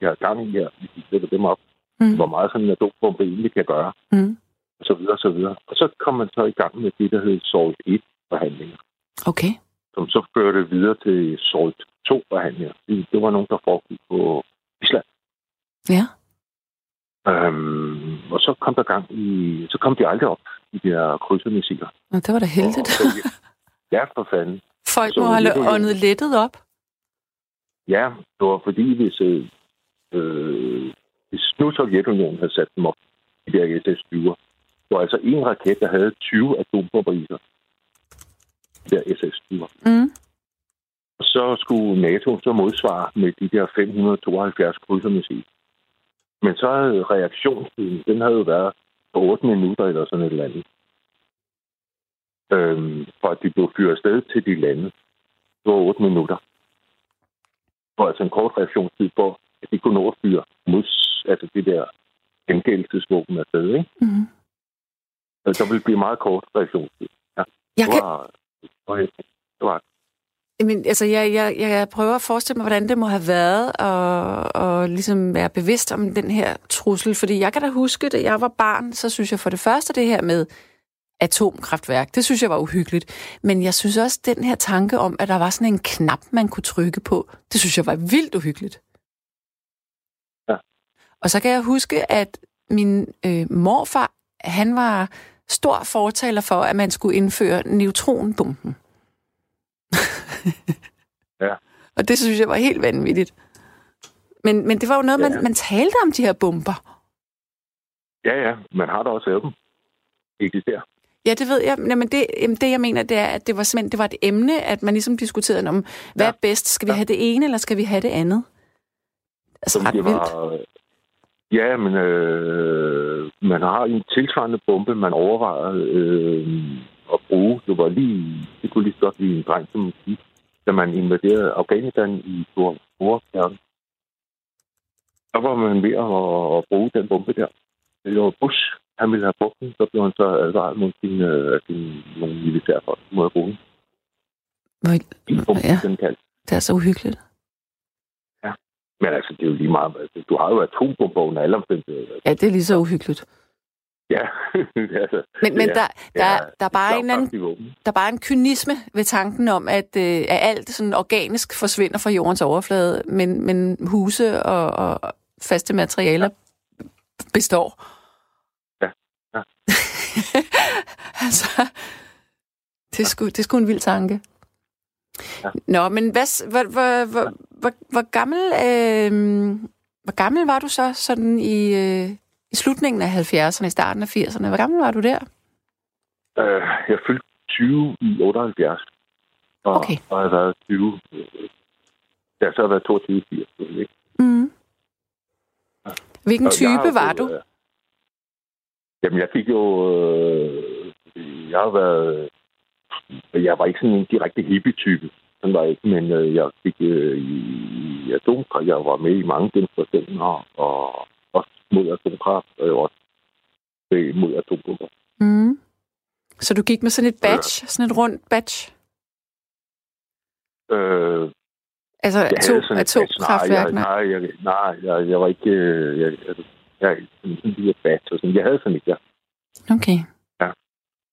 [SPEAKER 4] I har gang i her, I sætter dem op?
[SPEAKER 2] Mm.
[SPEAKER 4] Hvor meget sådan en atombombe egentlig kan gøre?
[SPEAKER 2] Mm.
[SPEAKER 4] Og så videre, og så videre. Og så kom man så i gang med det, der hed SALT 1-forhandlinger,
[SPEAKER 2] Okay.
[SPEAKER 4] som så førte videre til SALT 2-forhandlinger. Det, det var nogen, der foregik på Island.
[SPEAKER 2] Ja.
[SPEAKER 4] Øhm, og så kom der gang i... Så kom de aldrig op, de der krydsermissiler.
[SPEAKER 2] Nå, det var da heldigt.
[SPEAKER 4] Og- og- [LAUGHS] Ja, for fanden.
[SPEAKER 2] Folk
[SPEAKER 4] Så
[SPEAKER 2] må have
[SPEAKER 4] det
[SPEAKER 2] åndet lettet op.
[SPEAKER 4] Ja, det var fordi, hvis, øh, øh, hvis nu Sovjetunionen havde sat dem op, de der SS-20'er, det var altså en raket, der havde 20 atombomber i sig. De der SS-20'er.
[SPEAKER 2] Mm.
[SPEAKER 4] Og så skulle NATO så modsvare med de der 572 krydsermissiler. Men så havde reaktionstiden, den havde jo været på 8 minutter eller sådan et eller andet. Øhm, for at de blev fyret afsted til de lande. Det var 8 minutter. Og altså en kort reaktionstid på, at de kunne nå at fyre mods, altså det der gengældelsesvåben afsted, ikke?
[SPEAKER 2] Mm.
[SPEAKER 4] Altså, der ville blive meget kort reaktionstid.
[SPEAKER 2] Jeg
[SPEAKER 4] Det
[SPEAKER 2] kan,
[SPEAKER 4] var, det var, det var
[SPEAKER 2] Men, altså, jeg, jeg, jeg prøver at forestille mig, hvordan det må have været at, at ligesom være bevidst om den her trussel. Fordi jeg kan da huske, da jeg var barn, så synes jeg for det første det her med atomkraftværk, det synes jeg var uhyggeligt. Men jeg synes også, den her tanke om, at der var sådan en knap, man kunne trykke på, det synes jeg var vildt uhyggeligt.
[SPEAKER 4] Ja.
[SPEAKER 2] Og så kan jeg huske, at min øh, morfar, han var stor fortaler for, at man skulle indføre neutronbomben. [LAUGHS]
[SPEAKER 4] Ja.
[SPEAKER 2] Og det synes jeg var helt vanvittigt. Men, men det var jo noget,
[SPEAKER 4] Ja.
[SPEAKER 2] man, man talte om, de her bomber.
[SPEAKER 4] Ja, ja, man har da også lavet dem. Ikke der.
[SPEAKER 2] Ja, det ved jeg. Jamen det, jamen det, jeg mener, det er, at det var simpelthen det var et emne, at man ligesom diskuterede om, hvad
[SPEAKER 4] Ja.
[SPEAKER 2] er bedst? Skal vi
[SPEAKER 4] Ja.
[SPEAKER 2] have det ene, eller skal vi have det andet? Altså
[SPEAKER 4] Som
[SPEAKER 2] ret
[SPEAKER 4] det
[SPEAKER 2] vildt.
[SPEAKER 4] var, ja, men øh, man har en tilsvarende bombe, man overvejede øh, at bruge. Det var lige, det kunne lige så godt blive en dreng, som sige, da man invaderede Afghanistan i Storkærken. Så var man ved at, at bruge den bombe der. Det var Bush, han ville have brugt den, så blev han så advaret mod sin, uh, sin nogle militærfolk, mod at bruge den.
[SPEAKER 2] Hvor, ja. Det er så uhyggeligt.
[SPEAKER 4] Ja, men altså, det er jo lige meget. Altså, du har jo atombomber under alle omstændigheder.
[SPEAKER 2] Ja, det er lige så uhyggeligt.
[SPEAKER 4] Ja. [LAUGHS]
[SPEAKER 2] altså, men men der, der, der, der, er bare en anden, der er bare en kynisme ved tanken om, at, øh, at alt sådan organisk forsvinder fra jordens overflade, men, men huse og, og faste materialer ja. består.
[SPEAKER 4] Ja. [LAUGHS] ja.
[SPEAKER 2] altså, det er, sgu, det er sgu en vild tanke. Ja. Nå, men hvad, hvor, hvor, hvor, hvor, hvor gammel øh, hvor gammel var du så sådan i, øh, i slutningen af 70'erne, i starten af 80'erne? Hvor gammel var du der?
[SPEAKER 4] Øh, jeg fyldte 20 i 78. Og, okay. og jeg har været 20. Jeg har så været 22 i 80. Ikke?
[SPEAKER 2] Mm. Ja. Hvilken type var du? Øh,
[SPEAKER 4] jamen, jeg fik jo... Øh, jeg har været jeg var ikke sådan en direkte hippie-type. Sådan var jeg ikke, men øh, jeg fik øh, i, i atomkraft. Jeg var med i mange demonstrationer, og også mod atomkraft, og var også mod atombomber.
[SPEAKER 2] Mm. Så du gik med sådan et badge, ja. sådan et rundt badge?
[SPEAKER 4] Øh,
[SPEAKER 2] altså atom, atomkraftværk?
[SPEAKER 4] Nej, nej, jeg, nej jeg, jeg var ikke... Øh, jeg, jeg, jeg, jeg, sådan en badge og sådan. Jeg havde sådan et, ja.
[SPEAKER 2] Okay.
[SPEAKER 4] Ja,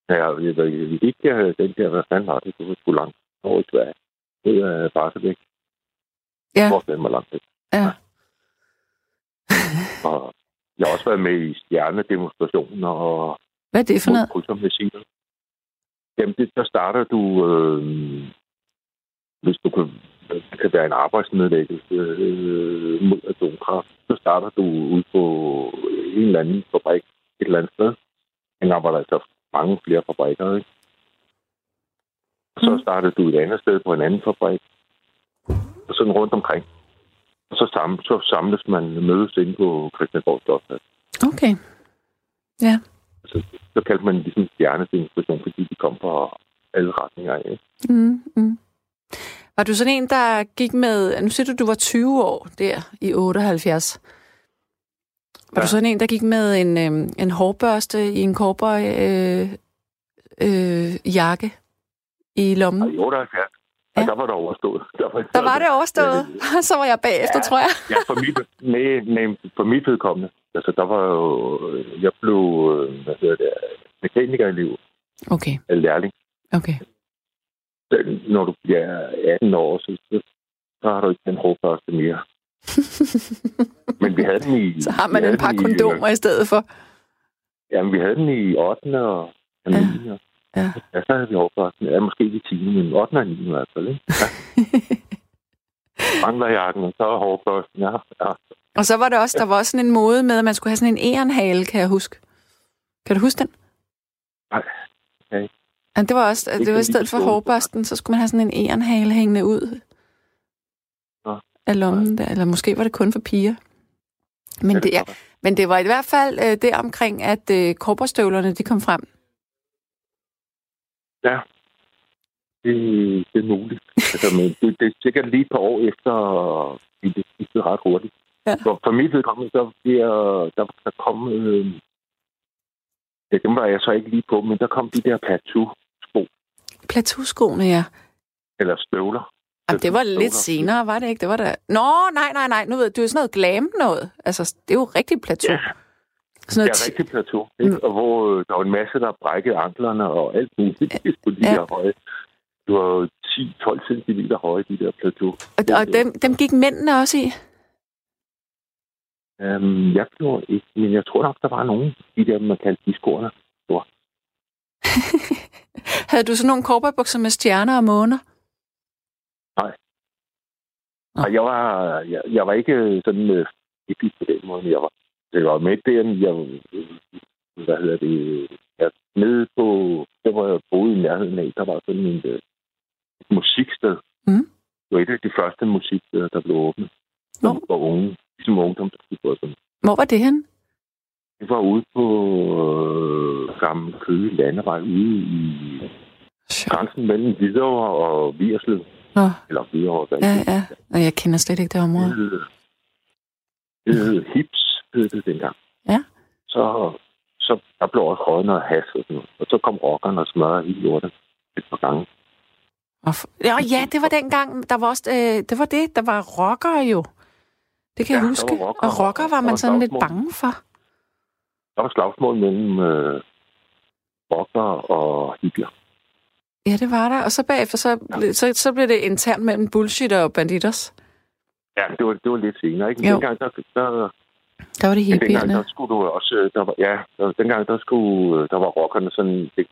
[SPEAKER 4] jeg, jeg, jeg ikke have den der, hvad fanden var det? Det sgu langt over i Sverige. Det er Barsebæk.
[SPEAKER 2] Ja.
[SPEAKER 4] Hvor den var langt væk.
[SPEAKER 2] Ja.
[SPEAKER 4] og jeg har også været med i stjernedemonstrationer og...
[SPEAKER 2] Hvad er det for noget?
[SPEAKER 4] Jamen, det, der starter du... Øh, hvis du kan, det kan være en arbejdsnedlæggelse øh, mod atomkraft, så starter du ud på en eller anden fabrik et eller andet sted. En arbejder altså mange flere fabrikker, ikke? Og så mm. startede du et andet sted på en anden fabrik. Og sådan rundt omkring. Og så, sam, så samles man mødes inde på Christiansborg Slotsplads.
[SPEAKER 2] Okay. Ja.
[SPEAKER 4] Så, så kaldte man ligesom stjernedemonstration, fordi de kom fra alle retninger af.
[SPEAKER 2] Mm, mm. Var du sådan en, der gik med... Nu siger du, du var 20 år der i 78. Var ja. du sådan en, der gik med en, øh, en hårbørste i en cowboy øh, øh, jakke i lommen?
[SPEAKER 4] I 78. Ja. der var det overstået.
[SPEAKER 2] Der var, der var det overstået? [LAUGHS] Så var jeg bagefter, ja, tror jeg.
[SPEAKER 4] ja, for mit, nej, nej, for mit vedkommende. Altså, der var jo... Jeg blev, øh, hvad hedder det, mekaniker i livet.
[SPEAKER 2] Okay.
[SPEAKER 4] Lærling.
[SPEAKER 2] Okay.
[SPEAKER 4] Når du bliver 18 år, så, så har du ikke den hårbørste mere. [LAUGHS] Men vi havde den i...
[SPEAKER 2] Så har man en par kondomer i, i stedet for.
[SPEAKER 4] Jamen, vi havde den i 8. og 9. Ja. Ja. ja, så havde vi overført Ja, måske ikke i 10. men 8. og 9. i hvert fald. Ikke? Ja. [LAUGHS] Manglerjakken, og så hårførsten, ja, ja.
[SPEAKER 2] Og så var der også, der var også sådan en mode med, at man skulle have sådan en ærenhale, kan jeg huske. Kan du huske den?
[SPEAKER 4] Nej, okay.
[SPEAKER 2] Ja, det var også, det var i stedet for hårbørsten, så skulle man have sådan en ærenhale hængende ud af lommen der, eller måske var det kun for piger. Men, det, ja, men det var i hvert fald øh, det omkring, at øh, korporstøvlerne de kom frem.
[SPEAKER 4] Ja, det, det er muligt. altså, men det, det er sikkert lige et par år efter, det gik ret hurtigt. Ja. For, for mit vedkommende, så der, der, der kom... Øh, ja, dem var jeg så ikke lige på, men der kom de der plateau-sko.
[SPEAKER 2] Plateau-skoene, ja.
[SPEAKER 4] Eller støvler.
[SPEAKER 2] Jamen, det var lidt senere, var det ikke? Det var der... Nå, nej, nej, nej. Nu ved du, det er sådan noget glam noget. Altså, det er jo rigtig plateau. Ja.
[SPEAKER 4] Sådan noget det er rigtig plateau. Ikke? Mm. Og hvor øh, der var en masse, der brækkede anklerne og alt muligt. Det skulle de ja. der høje. Det var 10-12 cm høje, de der plateau.
[SPEAKER 2] Og, og dem, dem gik mændene også i?
[SPEAKER 4] Um, jeg gjorde ikke, men jeg tror nok, der var nogen, de der, man kaldte diskoerne. [LAUGHS] [LAUGHS]
[SPEAKER 2] Havde du sådan nogle korperbukser med stjerner og måner?
[SPEAKER 4] Nej. Nej, jeg var, jeg, jeg var ikke sådan øh, hippie på den måde. Jeg var, jeg var med der, jeg, hvad hedder det, jeg nede på, der hvor jeg boede i nærheden af, der var sådan en, øh, et musiksted.
[SPEAKER 2] Mm.
[SPEAKER 4] Det var et af de første musiksteder, der blev åbnet. Hvor? For unge, ligesom ungdomsklubber.
[SPEAKER 2] Hvor var det hen?
[SPEAKER 4] Det var ude på øh, Gamle Køge Landevej, ude i grænsen mellem Hvidovre og Vierslev.
[SPEAKER 2] Nå,
[SPEAKER 4] Eller Hvidovre,
[SPEAKER 2] ja, ja. Og jeg kender slet ikke det område.
[SPEAKER 4] Det hed, det hed Hips, hed det dengang.
[SPEAKER 2] Ja.
[SPEAKER 4] Så, så der blev også røget noget has og sådan noget. Og så kom rockerne og smørrede hele lortet et par gange.
[SPEAKER 2] Og ja, ja, det var dengang, der var også, øh, det var det, der var rockere jo. Det kan
[SPEAKER 4] Ja,
[SPEAKER 2] jeg huske.
[SPEAKER 4] var rockere,
[SPEAKER 2] og rocker var man sådan lidt bange for.
[SPEAKER 4] Der var slagsmål mellem øh, rockere og hippier.
[SPEAKER 2] Ja, det var der. Og så bagefter, så, ble- så, så blev det internt mellem bullshit og banditers.
[SPEAKER 4] Ja, det var, det var lidt senere, ikke? Men
[SPEAKER 2] Jo.
[SPEAKER 4] dengang, der, der,
[SPEAKER 2] Der var det
[SPEAKER 4] men dengang, der skulle du også... øh, Der var, ja, der, dengang, der skulle... øh, Der var rockerne sådan... Det,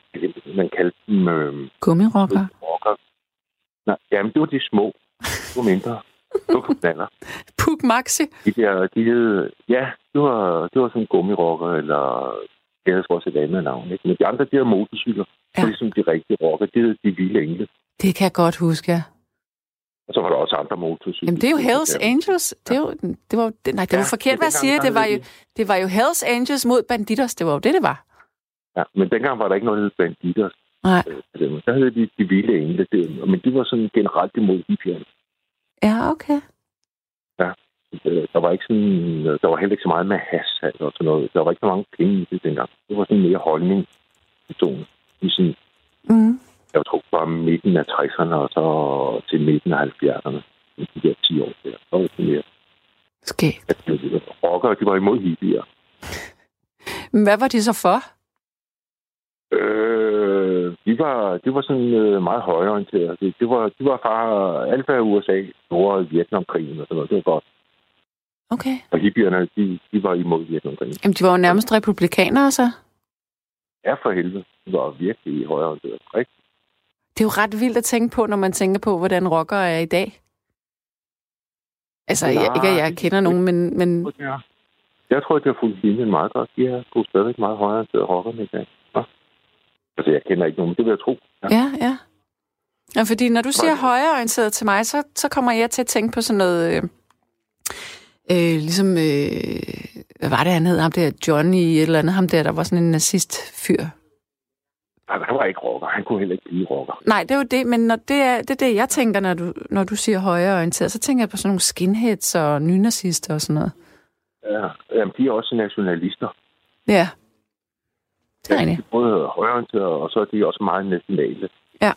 [SPEAKER 4] man kaldte dem... Øh,
[SPEAKER 2] Gummirocker.
[SPEAKER 4] rocker. Nej, jamen, det var de små. Det var mindre. Det var [LAUGHS]
[SPEAKER 2] Puk Maxi.
[SPEAKER 4] De der, de hed, ja, det var, det var sådan gummirocker, eller det havde også et andet navn. Ikke? Men de andre, de her motorcykler,
[SPEAKER 2] Ja.
[SPEAKER 4] ja. ligesom de rigtige rocker, det hed de vilde engle.
[SPEAKER 2] Det kan jeg godt huske, ja.
[SPEAKER 4] Og så var der også andre motorcykler.
[SPEAKER 2] Jamen, det er jo Hells Angels. Det, er jo, det var, det, nej, det var
[SPEAKER 4] Ja,
[SPEAKER 2] forkert, hvad jeg siger. Det var, jo,
[SPEAKER 4] de-
[SPEAKER 2] det var jo Hells Angels mod banditers. Det var jo det, det var.
[SPEAKER 4] Ja, men dengang var der ikke noget, der hed banditter.
[SPEAKER 2] Nej.
[SPEAKER 4] Øh, Der hed de de vilde engle, det, men de var sådan generelt imod hippierne.
[SPEAKER 2] Ja, okay.
[SPEAKER 4] Øh, Der var ikke sådan, der var heller ikke så meget med has og sådan noget. Der var ikke så mange penge i det dengang. Det var sådan mere holdning i tonen. I sådan,
[SPEAKER 2] Mm.
[SPEAKER 4] jeg tror, fra midten af 60'erne og så til midten af 70'erne. De der 10 år der. Så var det mere,
[SPEAKER 2] Skægt.
[SPEAKER 4] at rockere, de var imod hippier.
[SPEAKER 2] Men hvad var de så for?
[SPEAKER 4] Øh, de var, de var sådan øh, meget højorienterede. Det, det var, de var fra hvad USA, Nord- Vietnamkrigen og sådan noget. Det var godt.
[SPEAKER 2] Okay.
[SPEAKER 4] Og hippierne, de, de var imod Vietnamkrigen.
[SPEAKER 2] Jamen, de var jo nærmest republikanere, så.
[SPEAKER 4] Ja, for helvede. De var virkelig højorienterede. Rigtig.
[SPEAKER 2] Det er jo ret vildt at tænke på, når man tænker på, hvordan rockere er i dag. Altså, jeg, ikke at jeg kender nogen, men, men
[SPEAKER 4] Ja. Jeg tror, at det har fulgt linjen meget godt. De er sgu stadigvæk meget højorienterede rockerne i dag. Ja. Altså, jeg kender ikke nogen, men det vil jeg tro. Ja.
[SPEAKER 2] ja, ja. ja fordi når du siger
[SPEAKER 4] Nej.
[SPEAKER 2] højreorienteret til mig, så, så kommer jeg til at tænke på sådan noget... Øh, øh, ligesom... Øh, hvad var det, han hed? Ham der Johnny et eller andet. Ham der, der var sådan en nazist-fyr.
[SPEAKER 4] Han han var ikke rocker. Han kunne heller ikke blive rocker.
[SPEAKER 2] Nej, det er jo det, men når det, er, det er det, jeg tænker, når du, når du siger højreorienteret, så tænker jeg på sådan nogle skinheads og nynazister og sådan noget.
[SPEAKER 4] Ja. Jamen, de er også nationalister.
[SPEAKER 2] Ja. Det er
[SPEAKER 4] Ja, de er både højorienterede, og så er de også meget nationale.
[SPEAKER 2] Ja.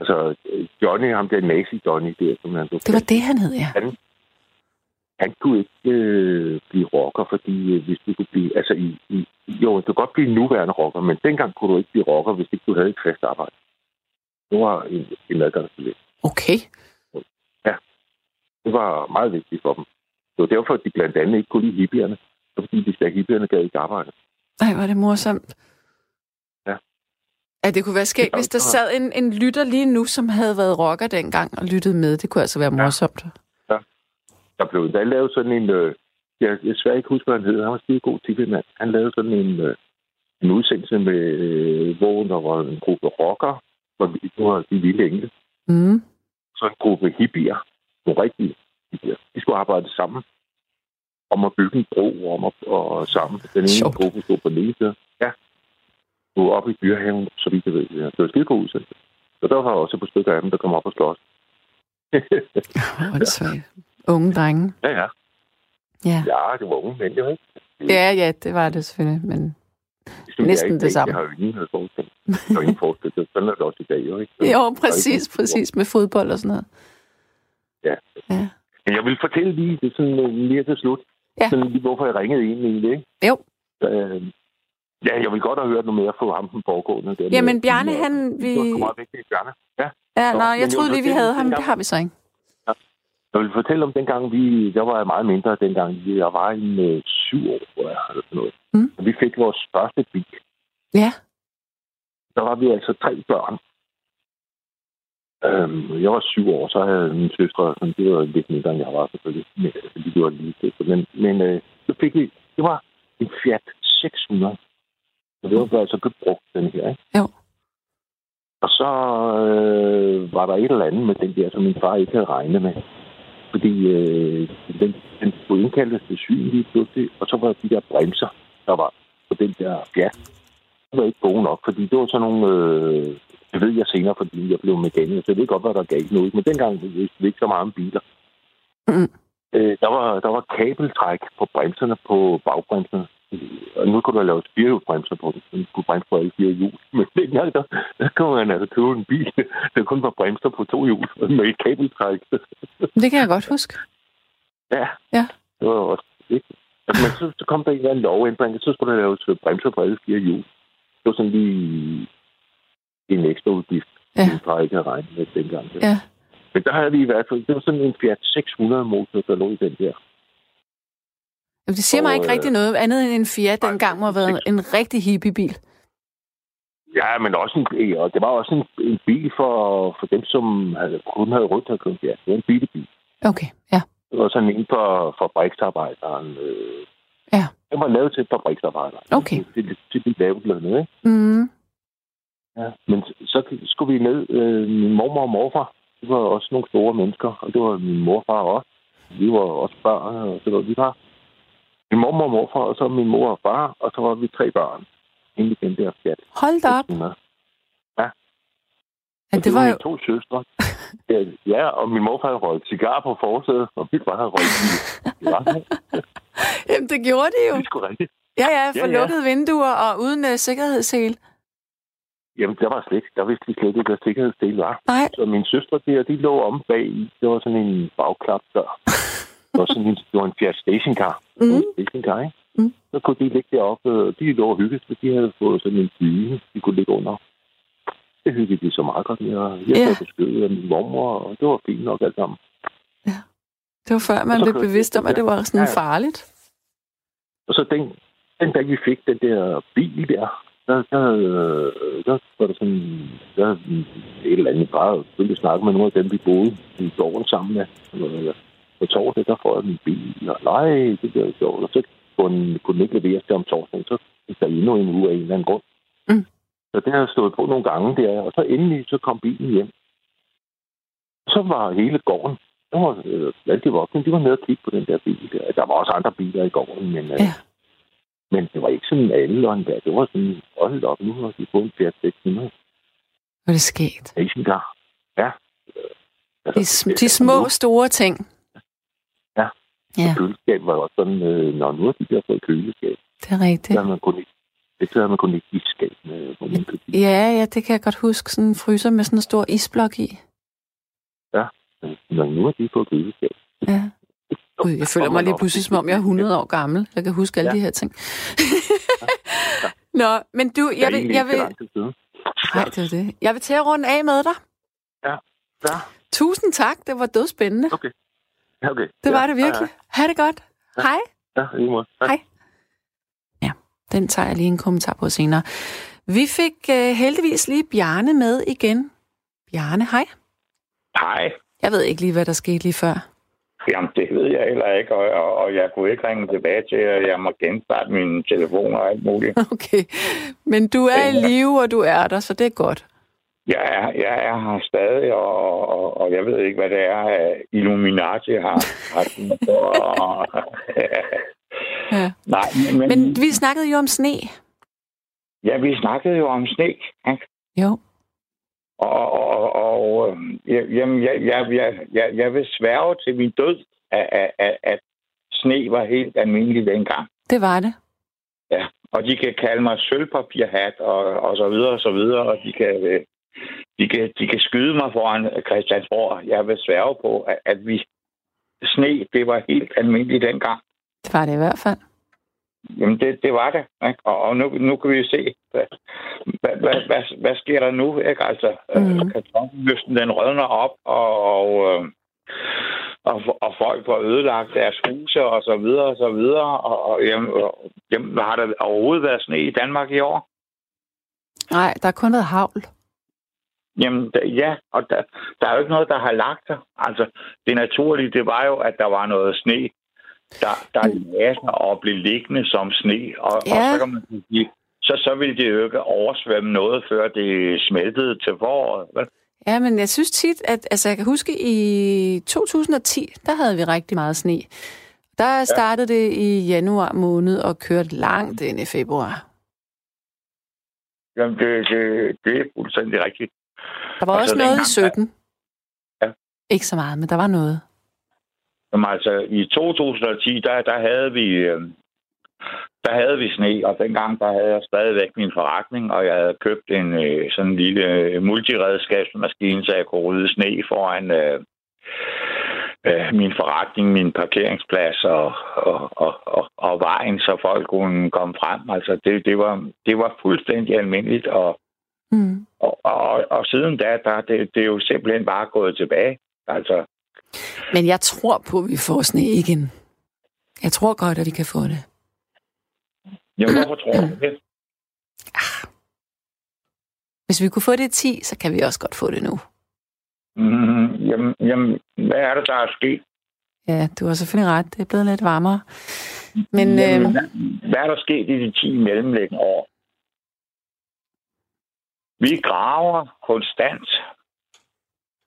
[SPEAKER 4] Altså, Johnny, ham der nazi-Johnny der, som han
[SPEAKER 2] Det var det, han hed, ja.
[SPEAKER 4] han kunne ikke øh, blive rocker, fordi øh, hvis du kunne blive... Altså, i, i, jo, du kunne godt blive nuværende rocker, men dengang kunne du ikke blive rocker, hvis ikke du havde et fast arbejde. Det var en, en adgangsbillet.
[SPEAKER 2] Okay.
[SPEAKER 4] Det var meget vigtigt for dem. Det var derfor, at de blandt andet ikke kunne lide hippierne. Var, fordi de stærke hippierne gad ikke arbejde.
[SPEAKER 2] Ej, hvor er det morsomt.
[SPEAKER 4] Ja.
[SPEAKER 2] Ja, det kunne være skægt, hvis der sad en, en lytter lige nu, som havde været rocker dengang og lyttet med. Det kunne altså være morsomt.
[SPEAKER 4] Der blev endda lavet sådan en... Øh, jeg, jeg svært ikke huske, hvad han hed. Han var skide god tippemand. Han lavede sådan en, øh, en udsendelse, med, øh, hvor der var en gruppe rocker, hvor vi- var de vilde engle.
[SPEAKER 2] Mm.
[SPEAKER 4] så en gruppe hippier, nogle rigtige hippier, de skulle arbejde sammen om at bygge en bro om at, og sammen. Den ene
[SPEAKER 2] Sjovt.
[SPEAKER 4] gruppe stod på den ene side. Ja. Du op i dyrehaven, så vidt jeg ved. Ja. Det var skide god udsendelse. Så der var også et par stykker af dem, der kom op og slås. [LAUGHS]
[SPEAKER 2] Svært. Unge drenge.
[SPEAKER 4] ja, ja.
[SPEAKER 2] Ja.
[SPEAKER 4] Ja, det var unge mænd, jo ikke?
[SPEAKER 2] ja, ja, det var det selvfølgelig. Men
[SPEAKER 4] Det synes
[SPEAKER 2] Næsten
[SPEAKER 4] ikke,
[SPEAKER 2] det samme.
[SPEAKER 4] Jeg har jo ingen forskel. Der er ingen forskel. Det- Sådan er det også i dag, jo ikke? [LAUGHS]
[SPEAKER 2] jo, præcis, præcis. Med fodbold og sådan noget.
[SPEAKER 4] Ja.
[SPEAKER 2] Ja.
[SPEAKER 4] Men jeg vil fortælle lige, det er sådan øh, lige til slut,
[SPEAKER 2] Ja.
[SPEAKER 4] sådan lige, hvorfor jeg ringede ind egentlig, ikke?
[SPEAKER 2] Jo.
[SPEAKER 4] Øh, ja, jeg vil godt have hørt noget mere fra ham den foregående. Der
[SPEAKER 2] Jamen,
[SPEAKER 4] med-
[SPEAKER 2] Bjarne, han...
[SPEAKER 4] Det var
[SPEAKER 2] Vi...
[SPEAKER 4] meget vigtigt, Bjarne. Ja.
[SPEAKER 2] Ja,
[SPEAKER 4] Nå,
[SPEAKER 2] jeg troede lige, vi
[SPEAKER 4] det-
[SPEAKER 2] havde ham. Det har vi så ikke.
[SPEAKER 4] Jeg vil fortælle om dengang, vi, der var jeg meget mindre dengang. Jeg var i øh, syv år, jeg, eller sådan noget.
[SPEAKER 2] Mm.
[SPEAKER 4] Vi fik vores første bil.
[SPEAKER 2] Ja.
[SPEAKER 4] Der var vi altså tre børn. Øhm, jeg var syv år, så havde min søstre, som det var lidt mindre, end jeg var selvfølgelig, men, fordi det var lige det. Men, men øh, så fik vi, det var en Fiat 600. Så det var altså godt brugt, den her, ikke?
[SPEAKER 2] Jo.
[SPEAKER 4] Og så øh, var der et eller andet med den der, som min far ikke havde regnet med. Fordi øh, den, den skulle indkaldes til syn lige pludselig, og så var de der bremser, der var på den der Fiat, de var ikke gode nok, fordi det var sådan nogle øh, Det ved jeg senere, fordi jeg blev mekaniker, så jeg ved godt, hvad der er galt nu. Men dengang vidste vi ikke så meget om biler.
[SPEAKER 2] Mm.
[SPEAKER 4] Øh, der, var, der var kabeltræk på bremserne på bagbremserne. Og nu kunne der laves firehjulsbremser på det. Den kunne bremse på alle fire hjul. [LAUGHS] Men dengang, der, der kunne man altså købe en bil, der kun var bremser på to hjul med et kabeltræk.
[SPEAKER 2] Det kan jeg godt huske.
[SPEAKER 4] Ja.
[SPEAKER 2] Ja.
[SPEAKER 4] Det var også ikke. Altså, men så, så kom der en eller anden lovændring, så skulle der laves bremser på alle fire hjul. Det var sådan lige en ekstra udgift,
[SPEAKER 2] Ja.
[SPEAKER 4] som jeg ikke havde regnet med dengang.
[SPEAKER 2] Ja.
[SPEAKER 4] Men der havde vi i hvert fald, det var sådan en Fiat 600 motor, der lå i den der.
[SPEAKER 2] Det siger mig
[SPEAKER 4] Og,
[SPEAKER 2] ikke rigtig noget andet end en Fiat dengang må have været en rigtig hippiebil.
[SPEAKER 4] Ja, men også en, og det var også en, en bil for, for dem, som havde, kun havde råd til at købe. Ja, det var en bilebil.
[SPEAKER 2] Okay, ja.
[SPEAKER 4] Det var sådan en for fabriksarbejderen. Øh,
[SPEAKER 2] Ja.
[SPEAKER 4] Den var lavet til fabriksarbejderen.
[SPEAKER 2] Okay.
[SPEAKER 4] Til, til, til de lavtlønnede, ikke?
[SPEAKER 2] Mm.
[SPEAKER 4] Ja. Men så skulle vi ned, øh, min mormor og morfar, de var også nogle store mennesker, og det var min morfar også. Vi var også børn, og så var vi var. Min mormor og morfar, og så min mor og far, og så var vi tre børn. Inde i den der Fiat.
[SPEAKER 2] Hold da op.
[SPEAKER 4] 600.
[SPEAKER 2] Ja,
[SPEAKER 4] Og
[SPEAKER 2] det var jo...
[SPEAKER 4] mine to søstre. [LAUGHS] Ja, ja, og min morfar havde røget cigar på forsædet, og min far havde røget cigar. [LAUGHS]
[SPEAKER 2] Jamen, det gjorde de jo.
[SPEAKER 4] Det sgu rigtigt.
[SPEAKER 2] Ja, ja, for
[SPEAKER 4] Ja, ja.
[SPEAKER 2] lukkede vinduer og uden uh, sikkerhedssel.
[SPEAKER 4] Jamen, der var slet, der vidste vi slet ikke, hvad sikkerhedsdel var.
[SPEAKER 2] Nej.
[SPEAKER 4] Så mine søstre der, de lå om bag i. Det var sådan en bagklap der. [LAUGHS] Det var sådan en, det var en Fiat Stationcar.
[SPEAKER 2] Mm.
[SPEAKER 4] En stationcar, ikke?
[SPEAKER 2] Mm.
[SPEAKER 4] Så kunne de ligge deroppe, og de lå og hyggede, så de havde fået sådan en dyne, de kunne ligge under. Det hyggede de så meget godt med, og jeg
[SPEAKER 2] Ja.
[SPEAKER 4] yeah. beskyttet af min mormor, og det var fint nok alt sammen.
[SPEAKER 2] Det var før, man blev bevidst om, at det var sådan
[SPEAKER 4] Ja, ja.
[SPEAKER 2] farligt.
[SPEAKER 4] Og så den, den dag vi fik den der bil der, der, der, øh, der var der sådan, der et eller andet bare selvfølgelig snakke med nogle af dem, vi boede i gården sammen med. Og, på torsdag, der får jeg min bil, og nej, det bliver sjovt. Og så kunne, kunne den ikke leveres til om torsdagen, så fik der endnu en uge af en eller anden grund.
[SPEAKER 2] Mm.
[SPEAKER 4] Så det har jeg stået på nogle gange der, og så endelig så kom bilen hjem. Så var hele gården, der var øh, alle de voksne, de var nede og kigge på den der bil der. Der var også andre biler i gården, men, øh,
[SPEAKER 2] Ja.
[SPEAKER 4] men det var ikke sådan alle og endda. Det var sådan, hold op, nu har de fået en Fiat 600
[SPEAKER 2] Var det sket?
[SPEAKER 4] Ja.
[SPEAKER 2] De,
[SPEAKER 4] Altså,
[SPEAKER 2] sm- de små, store ting.
[SPEAKER 4] Ja.
[SPEAKER 2] Ja,
[SPEAKER 4] Køleskab var også sådan, øh, når nu har de der fået køleskab,
[SPEAKER 2] det er rigtigt.
[SPEAKER 4] så man kun ikke, det havde man kun ikke i skab med, hvor man.
[SPEAKER 2] Ja, ja, det kan jeg godt huske. Sådan en fryser med sådan en stor isblok i.
[SPEAKER 4] Når nu har de fået køleskab.
[SPEAKER 2] Ja. [LAUGHS] Gud, jeg føler mig lige pludselig, som om jeg er 100 år gammel. Jeg kan huske alle
[SPEAKER 4] Ja.
[SPEAKER 2] de her ting. [LAUGHS] Nå, men du, jeg vil, jeg vil, nej, det er det. Jeg vil til at runde af med dig.
[SPEAKER 4] Ja,
[SPEAKER 2] Tusind tak, det var dødspændende.
[SPEAKER 4] okay. Ja, okay.
[SPEAKER 2] Det
[SPEAKER 4] ja,
[SPEAKER 2] var det virkelig. Ha' det godt. Hej.
[SPEAKER 4] Ja, ja, i måde.
[SPEAKER 2] Hej. Ja, den tager jeg lige en kommentar på senere. Vi fik uh, heldigvis lige Bjarne med igen. Bjarne, hej.
[SPEAKER 3] Hej.
[SPEAKER 2] Jeg ved ikke lige, hvad der skete lige før.
[SPEAKER 3] Jamen, det ved jeg heller ikke, og, og, og jeg kunne ikke ringe tilbage til, at jeg må genstarte min telefon og alt muligt. [LAUGHS]
[SPEAKER 2] Okay, men du er i live, og du er der, så det er godt.
[SPEAKER 3] Jeg er, jeg er her stadig, og, og, og jeg ved ikke, hvad det er, at Illuminati har. har og, [LAUGHS]
[SPEAKER 2] Ja.
[SPEAKER 3] Nej, men,
[SPEAKER 2] Men vi snakkede jo om sne.
[SPEAKER 3] ja, vi snakkede jo om sne, ikke?
[SPEAKER 2] Jo.
[SPEAKER 3] Og, og, og jeg- jamen, jeg, jeg, jeg, jeg, jeg vil sværge til min død, at, at, at, at sne var helt almindelig dengang.
[SPEAKER 2] Det var det.
[SPEAKER 3] Ja, og de kan kalde mig sølvpapirhat og, og så videre og så videre, og de kan, øh, de kan, de kan skyde mig foran Christiansborg. Jeg vil sværge på, at, at vi sne, det var helt almindeligt dengang.
[SPEAKER 2] Det var det i hvert fald.
[SPEAKER 3] Jamen, det, det var det. Ikke? Og, og nu, nu kan vi se, hvad, hvad, hvad, hvad, hvad sker der nu? Ikke? Altså,
[SPEAKER 2] Mhm.
[SPEAKER 3] mm. kartonløsten, den rødner op, og, og, øh, og, og folk får ødelagt deres huse, og så videre, og så videre. Og, og jamen, jamen, har der overhovedet været sne i Danmark i år?
[SPEAKER 2] Nej, der er kun været havl.
[SPEAKER 3] Jamen, da, ja, og der, der er jo ikke noget, der har lagt sig. Altså, det naturlige, det var jo, at der var noget sne, der, der lagde sig og blev liggende som sne. Og, ja. og
[SPEAKER 2] Ja.
[SPEAKER 3] så kan man sige, så, så ville det jo ikke oversvømme noget, før det smeltede til foråret. Vel?
[SPEAKER 2] Ja, men jeg synes tit, at altså, jeg kan huske, i 2010, der havde vi rigtig meget sne. Der startede det i januar måned og kørte langt ind i februar.
[SPEAKER 3] Jamen, det, det, det er fuldstændig rigtigt.
[SPEAKER 2] Der var
[SPEAKER 3] Og
[SPEAKER 2] også
[SPEAKER 3] så
[SPEAKER 2] noget i
[SPEAKER 3] dengang,
[SPEAKER 2] 17.
[SPEAKER 3] Ja.
[SPEAKER 2] Ikke så meget, men der var noget.
[SPEAKER 3] Jamen, altså, i 2010, der, der havde vi... Øh, der havde vi sne, og dengang der havde jeg stadigvæk min forretning, og jeg havde købt en øh, sådan en lille øh, multiredskabsmaskine, så jeg kunne rydde sne foran øh, øh, min forretning, min parkeringsplads og, og, og, og, og vejen, så folk kunne komme frem. Altså, det, det, var, det var fuldstændig almindeligt, og,
[SPEAKER 2] Mm.
[SPEAKER 3] og, og, og siden da, der det, det er jo simpelthen bare gået tilbage. Altså,
[SPEAKER 2] Men jeg tror på, at vi får sne igen. Jeg tror godt, at vi kan få det.
[SPEAKER 3] jamen, hvorfor tror du det? [CLEARS THROAT]
[SPEAKER 2] Hvis vi kunne få det i 10, så kan vi også godt få det nu.
[SPEAKER 3] Mm, jamen, jamen, hvad er det, der er sket?
[SPEAKER 2] Ja, du har selvfølgelig ret. Det er blevet lidt varmere. Men
[SPEAKER 3] Jamen,
[SPEAKER 2] øh,
[SPEAKER 3] hvad, hvad er der sket i de 10 mellemliggende år? Vi graver konstant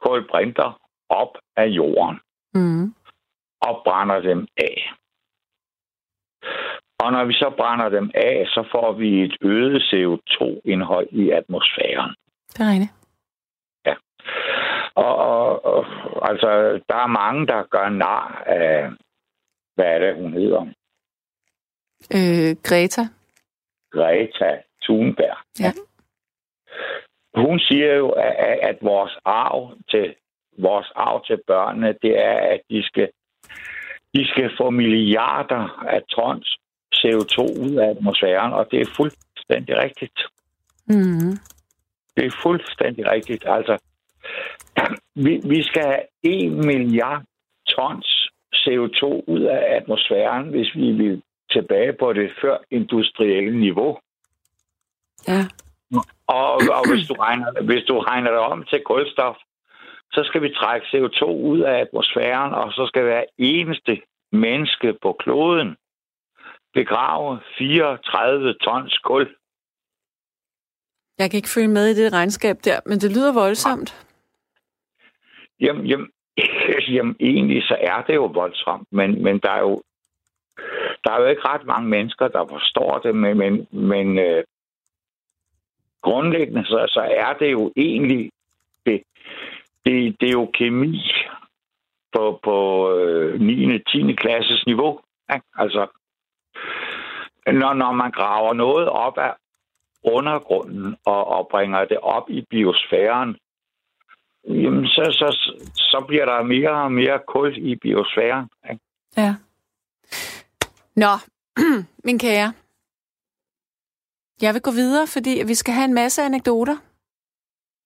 [SPEAKER 3] kulbrinter op af jorden
[SPEAKER 2] mm,
[SPEAKER 3] og brænder dem af. Og når vi så brænder dem af, så får vi et øget CO2-indhold i atmosfæren.
[SPEAKER 2] det er rigtigt.
[SPEAKER 3] Og, og, og altså, der er mange, der gør nar af, hvad er det, hun hedder?
[SPEAKER 2] Øh, Greta.
[SPEAKER 3] Greta Thunberg.
[SPEAKER 2] Ja.
[SPEAKER 3] Hun siger jo, at, at vores arv til vores arv til børnene, det er, at de skal, de skal få milliarder af tons CO2 ud af atmosfæren, og det er fuldstændig rigtigt.
[SPEAKER 2] Mm,
[SPEAKER 3] Det er fuldstændig rigtigt. Altså, [CLEARS THROAT] vi, vi skal have 1 milliard tons CO2 ud af atmosfæren, hvis vi vil tilbage på det før industrielle niveau.
[SPEAKER 2] ja.
[SPEAKER 3] Og, og hvis, du regner, hvis du regner det om til kulstof, så skal vi trække CO2 ud af atmosfæren, og så skal hver eneste menneske på kloden begrave 34 tons kul.
[SPEAKER 2] Jeg kan ikke følge med i det regnskab der, men det lyder voldsomt.
[SPEAKER 3] Jamen, jamen, [LAUGHS] jamen egentlig så er det jo voldsomt, men, men der er jo der er jo ikke ret mange mennesker, der forstår det, men, men, men øh, grundlæggende så, så er det jo egentlig det, det, det er jo kemi på, på øh, 9. 10. klasses niveau. Ikke? Altså, når, når man graver noget op af undergrunden og, og bringer det op i biosfæren, jamen så, så, så bliver der mere og mere kul i biosfæren. Ikke?
[SPEAKER 2] Ja. Nå, [CLEARS THROAT] min kære. Jeg vil gå videre, fordi vi skal have en masse anekdoter.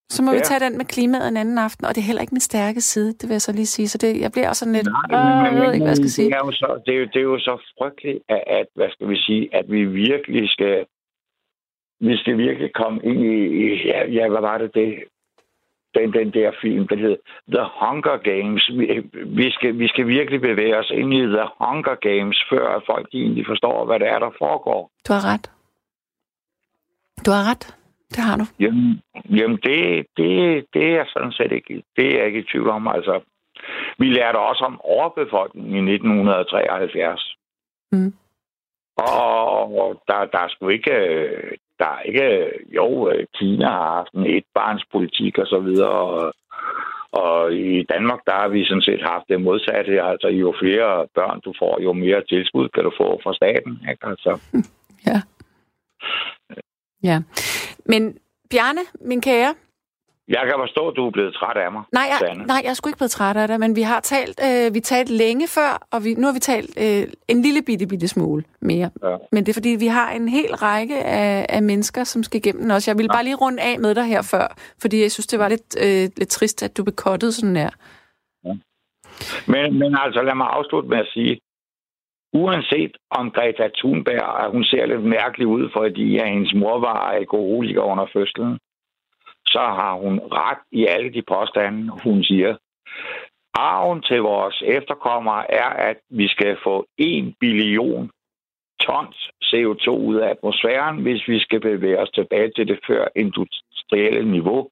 [SPEAKER 2] Så må ja. vi tage den med klimaet en anden aften, og det er heller ikke min stærke side, det vil jeg så lige sige. Så det, jeg bliver også sådan lidt,
[SPEAKER 3] Nej, men,
[SPEAKER 2] jeg ved ikke, hvad jeg skal sige.
[SPEAKER 3] Det er, jo så, det, er jo, det er jo så frygteligt, at, at, hvad skal vi sige, at vi virkelig skal, vi skal virkelig komme ind i, i ja, ja, hvad var det, det den, den der film, der hedder The Hunger Games. Vi, vi, skal, vi skal virkelig bevæge os ind i The Hunger Games, før at folk egentlig forstår, hvad det er, der foregår.
[SPEAKER 2] Du har ret. Du har ret. Det har du.
[SPEAKER 3] Jamen, jamen det, det, det er jeg sådan set ikke, det er jeg ikke i tvivl om. Altså, vi lærte også om overbefolkning i 1973.
[SPEAKER 2] Mm.
[SPEAKER 3] Og der, der er sgu ikke, der er ikke, jo, Kina har haft en etbarnspolitik og så videre, og, og i Danmark, der har vi sådan set haft det modsatte. Altså, jo flere børn du får, jo mere tilskud kan du få fra staten. Ikke? Altså, [LAUGHS]
[SPEAKER 2] Ja. Ja. Men Bjarne, min kære,
[SPEAKER 3] jeg kan forstå, at du er blevet træt af mig,
[SPEAKER 2] Nej, jeg,
[SPEAKER 3] Sanne.
[SPEAKER 2] nej, jeg er sgu ikke blevet træt af det, men vi har talt, øh, vi talt længe før, og vi, nu har vi talt øh, en lille bitte, bitte smule mere.
[SPEAKER 3] Ja.
[SPEAKER 2] Men det er fordi, vi har en hel række af, af mennesker, som skal igennem også. Jeg ville bare lige runde af med dig her før, fordi jeg synes, det var lidt, øh, lidt trist, at du blev kottet sådan her.
[SPEAKER 3] Men, men altså, lad mig afslutte med at sige, uanset om Greta Thunberg, at hun ser lidt mærkelig ud, fordi at hendes mor var alkoholiker under fødslen, så har hun ret i alle de påstande, hun siger. Arven til vores efterkommere er, at vi skal få 1 billion tons CO2 ud af atmosfæren, hvis vi skal bevæge os tilbage til det før industrielle niveau.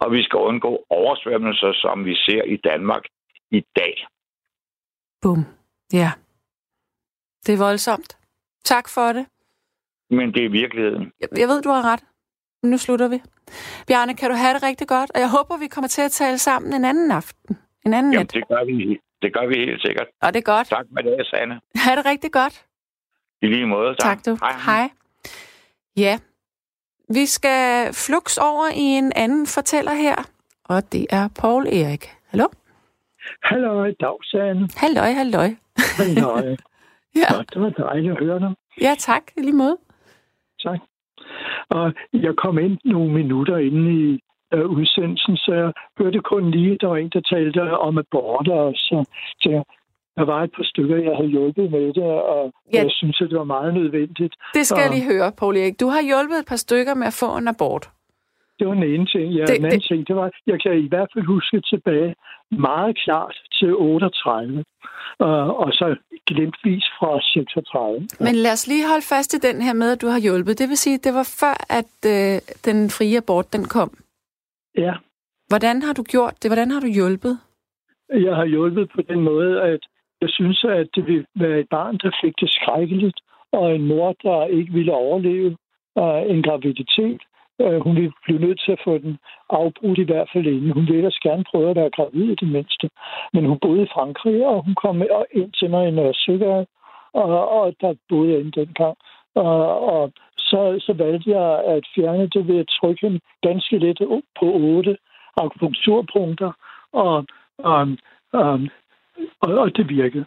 [SPEAKER 3] Og vi skal undgå oversvømmelser, som vi ser i Danmark i dag.
[SPEAKER 2] Bum. Ja. Det er voldsomt. Tak for det.
[SPEAKER 3] Men det er virkeligheden.
[SPEAKER 2] Jeg, jeg ved, du har ret. nu slutter vi. Bjarne, kan du have det rigtig godt? Og jeg håber, vi kommer til at tale sammen en anden aften. En anden
[SPEAKER 3] Jamen,
[SPEAKER 2] nat.
[SPEAKER 3] det gør vi, det gør vi helt sikkert.
[SPEAKER 2] Og det er godt.
[SPEAKER 3] Tak med det, Sanne.
[SPEAKER 2] Ha' det rigtig godt.
[SPEAKER 3] I lige måde.
[SPEAKER 2] Tak, du.
[SPEAKER 3] Hej.
[SPEAKER 2] Hej. Ja, vi skal flux over i en anden fortæller her, og det er Paul Erik. Hallo?
[SPEAKER 5] Halløj, Dagsane.
[SPEAKER 2] Halløj, halløj.
[SPEAKER 5] Halløj. [LAUGHS]
[SPEAKER 2] Ja,
[SPEAKER 5] Godt, det var dejligt at høre dig.
[SPEAKER 2] ja tak, i lige måde.
[SPEAKER 5] Tak. Og jeg kom ind nogle minutter inde i øh, udsendelsen, så jeg hørte kun lige, der var en, der talte om aborter, og så, så jeg, der var et par stykker, jeg havde hjulpet med det, og
[SPEAKER 2] Ja.
[SPEAKER 5] jeg synes, at det var meget nødvendigt.
[SPEAKER 2] Det skal jeg
[SPEAKER 5] Og-
[SPEAKER 2] lige høre, Paul Erik. Du har hjulpet et par stykker med at få en abort.
[SPEAKER 5] Det var den ene ting. Ja,
[SPEAKER 2] Det-
[SPEAKER 5] den anden
[SPEAKER 2] det-
[SPEAKER 5] ting, det var, jeg kan i hvert fald huske tilbage meget klart til 38, øh, og så glemtvis fra 36.
[SPEAKER 2] Men lad os lige holde fast i den her med, at du har hjulpet. Det vil sige, det var før, at øh, den frie abort den kom.
[SPEAKER 5] Ja.
[SPEAKER 2] Hvordan har du gjort det? Hvordan har du hjulpet?
[SPEAKER 5] Jeg har hjulpet på den måde, at jeg synes, at det vil være et barn, der fik det skrækkeligt, og en mor, der ikke ville overleve uh, en graviditet. Uh, hun ville blive nødt til at få den afbrudt i hvert fald inden. Hun ville ellers gerne prøve at være gravid i det mindste. Men hun boede i Frankrig, og hun kom ind til mig i Nørre og, og der boede jeg inde dengang. Og, og så, så valgte jeg at fjerne det ved at trykke hende ganske lidt på otte akupunkturpunkter, og, og, og, og, og det virkede.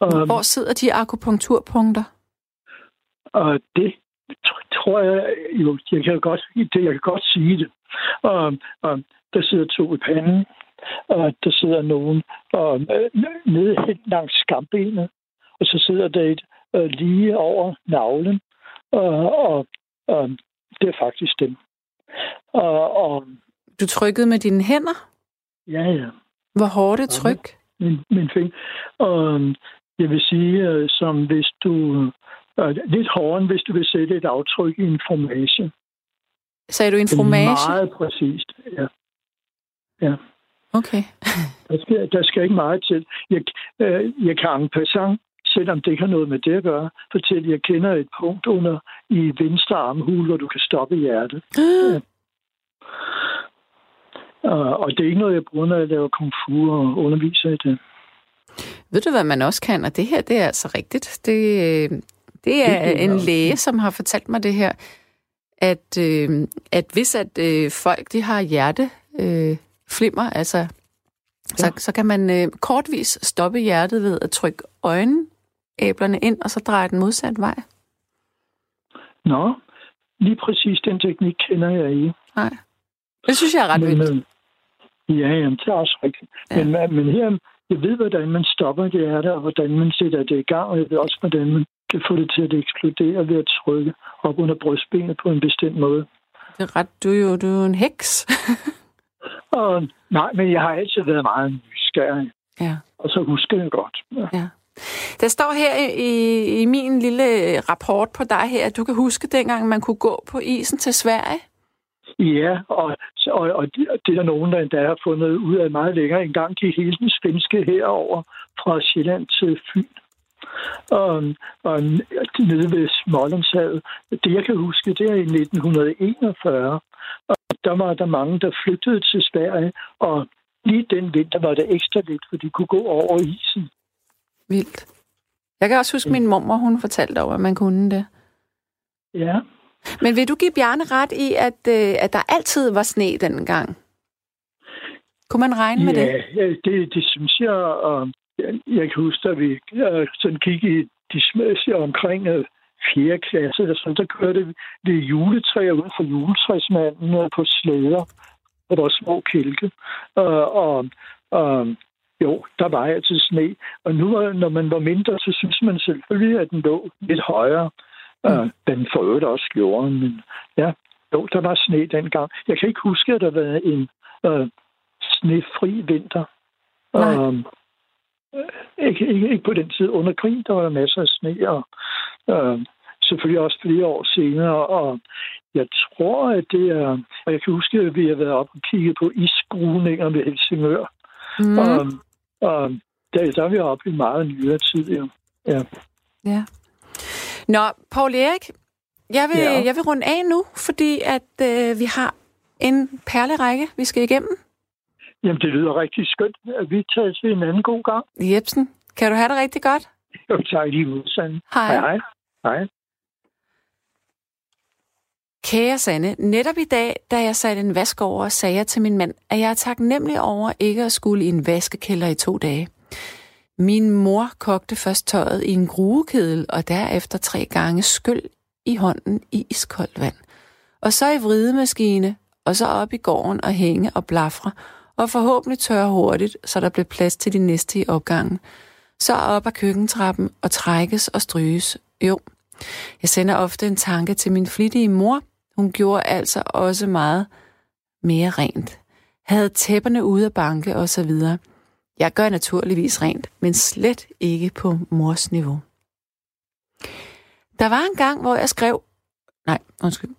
[SPEAKER 5] Um,
[SPEAKER 2] Hvor sidder de akupunkturpunkter?
[SPEAKER 5] og det tror jeg jo, jeg kan godt, det, jeg kan godt sige det. Og, og der sidder to i panden, og der sidder nogen og, øh, nede helt langs skambenet, og så sidder der et øh, lige over navlen, og, og, og det er faktisk dem. Og, og
[SPEAKER 2] Du trykkede med dine hænder?
[SPEAKER 5] ja, ja.
[SPEAKER 2] Hvor hårdt et tryk?
[SPEAKER 5] min, min finger. Og jeg vil sige, øh, som hvis du... Lidt hårdere, hvis du vil sætte et aftryk i en formage.
[SPEAKER 2] Sagde du en
[SPEAKER 5] Det er
[SPEAKER 2] fromage?
[SPEAKER 5] Meget præcist, ja.
[SPEAKER 2] Okay.
[SPEAKER 5] Der skal, der skal ikke meget til. Jeg, øh, jeg kan en passant, selvom det ikke har noget med det at gøre, fortælle, at jeg kender et punkt under i venstre armhul, hvor du kan stoppe hjertet. [GASPS] Og, og det er ikke noget, jeg bruger, når jeg laver kung fu og underviser i det.
[SPEAKER 2] Ved du, hvad man også kan? Og det her, det er altså rigtigt. Det, øh, det er
[SPEAKER 5] Det er
[SPEAKER 2] en læge, som har fortalt mig det her, at, øh, at hvis at øh, folk de har hjerte øh, flimmer, altså, ja. så, så kan man øh, kortvis stoppe hjertet ved at trykke øjenæblerne ind, og så dreje den modsatte vej.
[SPEAKER 5] Nå, lige præcis den teknik kender jeg ikke.
[SPEAKER 2] Nej. Det synes jeg er ret
[SPEAKER 5] Men,
[SPEAKER 2] vildt.
[SPEAKER 5] øh, ja, jamen, det er også rigtigt.
[SPEAKER 2] Ja.
[SPEAKER 5] Men, men her, jeg ved, hvordan man stopper det hjerte, og hvordan man sætter det i gang, og jeg ved også, hvordan man kan få det til at eksplodere ved at trykke op under brystbenet på en bestemt måde.
[SPEAKER 2] Det er ret, du er jo, du er jo en heks. [LAUGHS]
[SPEAKER 5] Og nej, men jeg har altid været meget nysgerrig,
[SPEAKER 2] ja.
[SPEAKER 5] og så husker jeg godt. Ja.
[SPEAKER 2] Ja. Der står her i, i min lille rapport på dig her, at du kan huske dengang, man kunne gå på isen til Sverige.
[SPEAKER 5] Ja, og, og, og det, det er der nogen, der endda har fundet ud af meget længere. En gang gik hele den svenske herover fra Sjælland til Fyn. Og, og nede ved Smålandshavet. Det, jeg kan huske, det er i 1941. Og der var der mange, der flygtede til Sverige, og lige den vinter var det ekstra lidt, for de kunne gå over isen.
[SPEAKER 2] Vildt. Jeg kan også huske, min mormor, hun fortalte over, at man kunne det.
[SPEAKER 5] Ja,
[SPEAKER 2] Men vil du give Bjarne ret i, at, øh, at der altid var sne dengang? Kunne man regne med det?
[SPEAKER 5] ja det, det synes jeg. Og jeg, jeg kan huske, at vi øh, sådan gik i de små omkring øh, 4. klasse, eller sådan, der kørte vi juletræer uden for juletræsmanden øh, på slæder, og der var små kælke. Og, og, og jo, der var altid sne. Og nu, øh, når man var mindre, så synes man selvfølgelig, at den lå lidt højere. Mm. Den for øvrigt også gjorde, men ja, jo, der var sne dengang. Jeg kan ikke huske, at der var en uh, snefri vinter.
[SPEAKER 2] Nej.
[SPEAKER 5] Um, ikke, ikke, ikke på den tid. Under krigen, der var der masser af sne, og uh, selvfølgelig også flere år senere. Og jeg tror, at det er... Og jeg kan huske, at vi har været op og kigget på isskruninger ved Helsingør.
[SPEAKER 2] Mm.
[SPEAKER 5] Og, og der, der er vi oppe i meget nyere tid, jo. Ja.
[SPEAKER 2] Ja. Nå, Paul Erik, jeg vil,
[SPEAKER 5] Ja.
[SPEAKER 2] jeg vil runde af nu, fordi at øh, vi har en perlerække, vi skal igennem.
[SPEAKER 5] Jamen, det lyder rigtig skønt, at vi tager til en anden god gang.
[SPEAKER 2] Jebsen, kan du have det rigtig godt?
[SPEAKER 5] Jo, tak lige Sande.
[SPEAKER 2] Hej.
[SPEAKER 5] Hej, hej.
[SPEAKER 2] Kære Sanne, netop i dag, da jeg satte en vask over, sagde jeg til min mand, at jeg er taknemmelig over ikke at skulle i en vaskekælder i to dage. Min mor kogte først tøjet i en gruekedel, og derefter tre gange skyld i hånden i iskoldt vand. Og så i vridemaskine, og så op i gården og hænge og blafre, og forhåbentlig tørre hurtigt, så der blev plads til de næste i opgangen. Så op ad køkkentrappen og trækkes og stryges. Jo, jeg sender ofte en tanke til min flittige mor. Hun gjorde altså også meget mere rent. Havde tæpperne ude af banke og så videre. Jeg gør naturligvis rent, men slet ikke på mors niveau. Der var en gang, hvor jeg skrev... Nej, undskyld.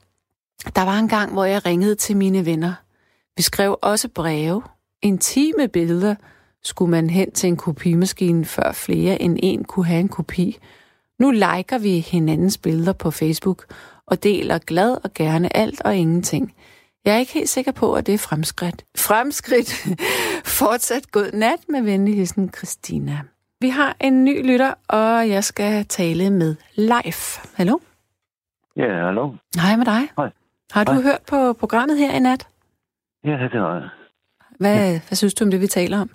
[SPEAKER 2] Der var en gang, hvor jeg ringede til mine venner. Vi skrev også breve. Intime billeder skulle man hen til en kopimaskine, før flere end en kunne have en kopi. Nu liker vi hinandens billeder på Facebook og deler glad og gerne alt og ingenting. Jeg er ikke helt sikker på, at det er fremskridt. Fremskridt. [LAUGHS] Fortsat god nat med venlig hilsen, Christina. Vi har en ny lytter, og jeg skal tale med Leif. Hallo?
[SPEAKER 6] Ja, hallo.
[SPEAKER 2] Hej med dig.
[SPEAKER 6] Hej.
[SPEAKER 2] Har du
[SPEAKER 6] Hej.
[SPEAKER 2] hørt på programmet her i nat?
[SPEAKER 6] Ja, det var jeg.
[SPEAKER 2] Hvad, hvad synes du om det, vi taler om?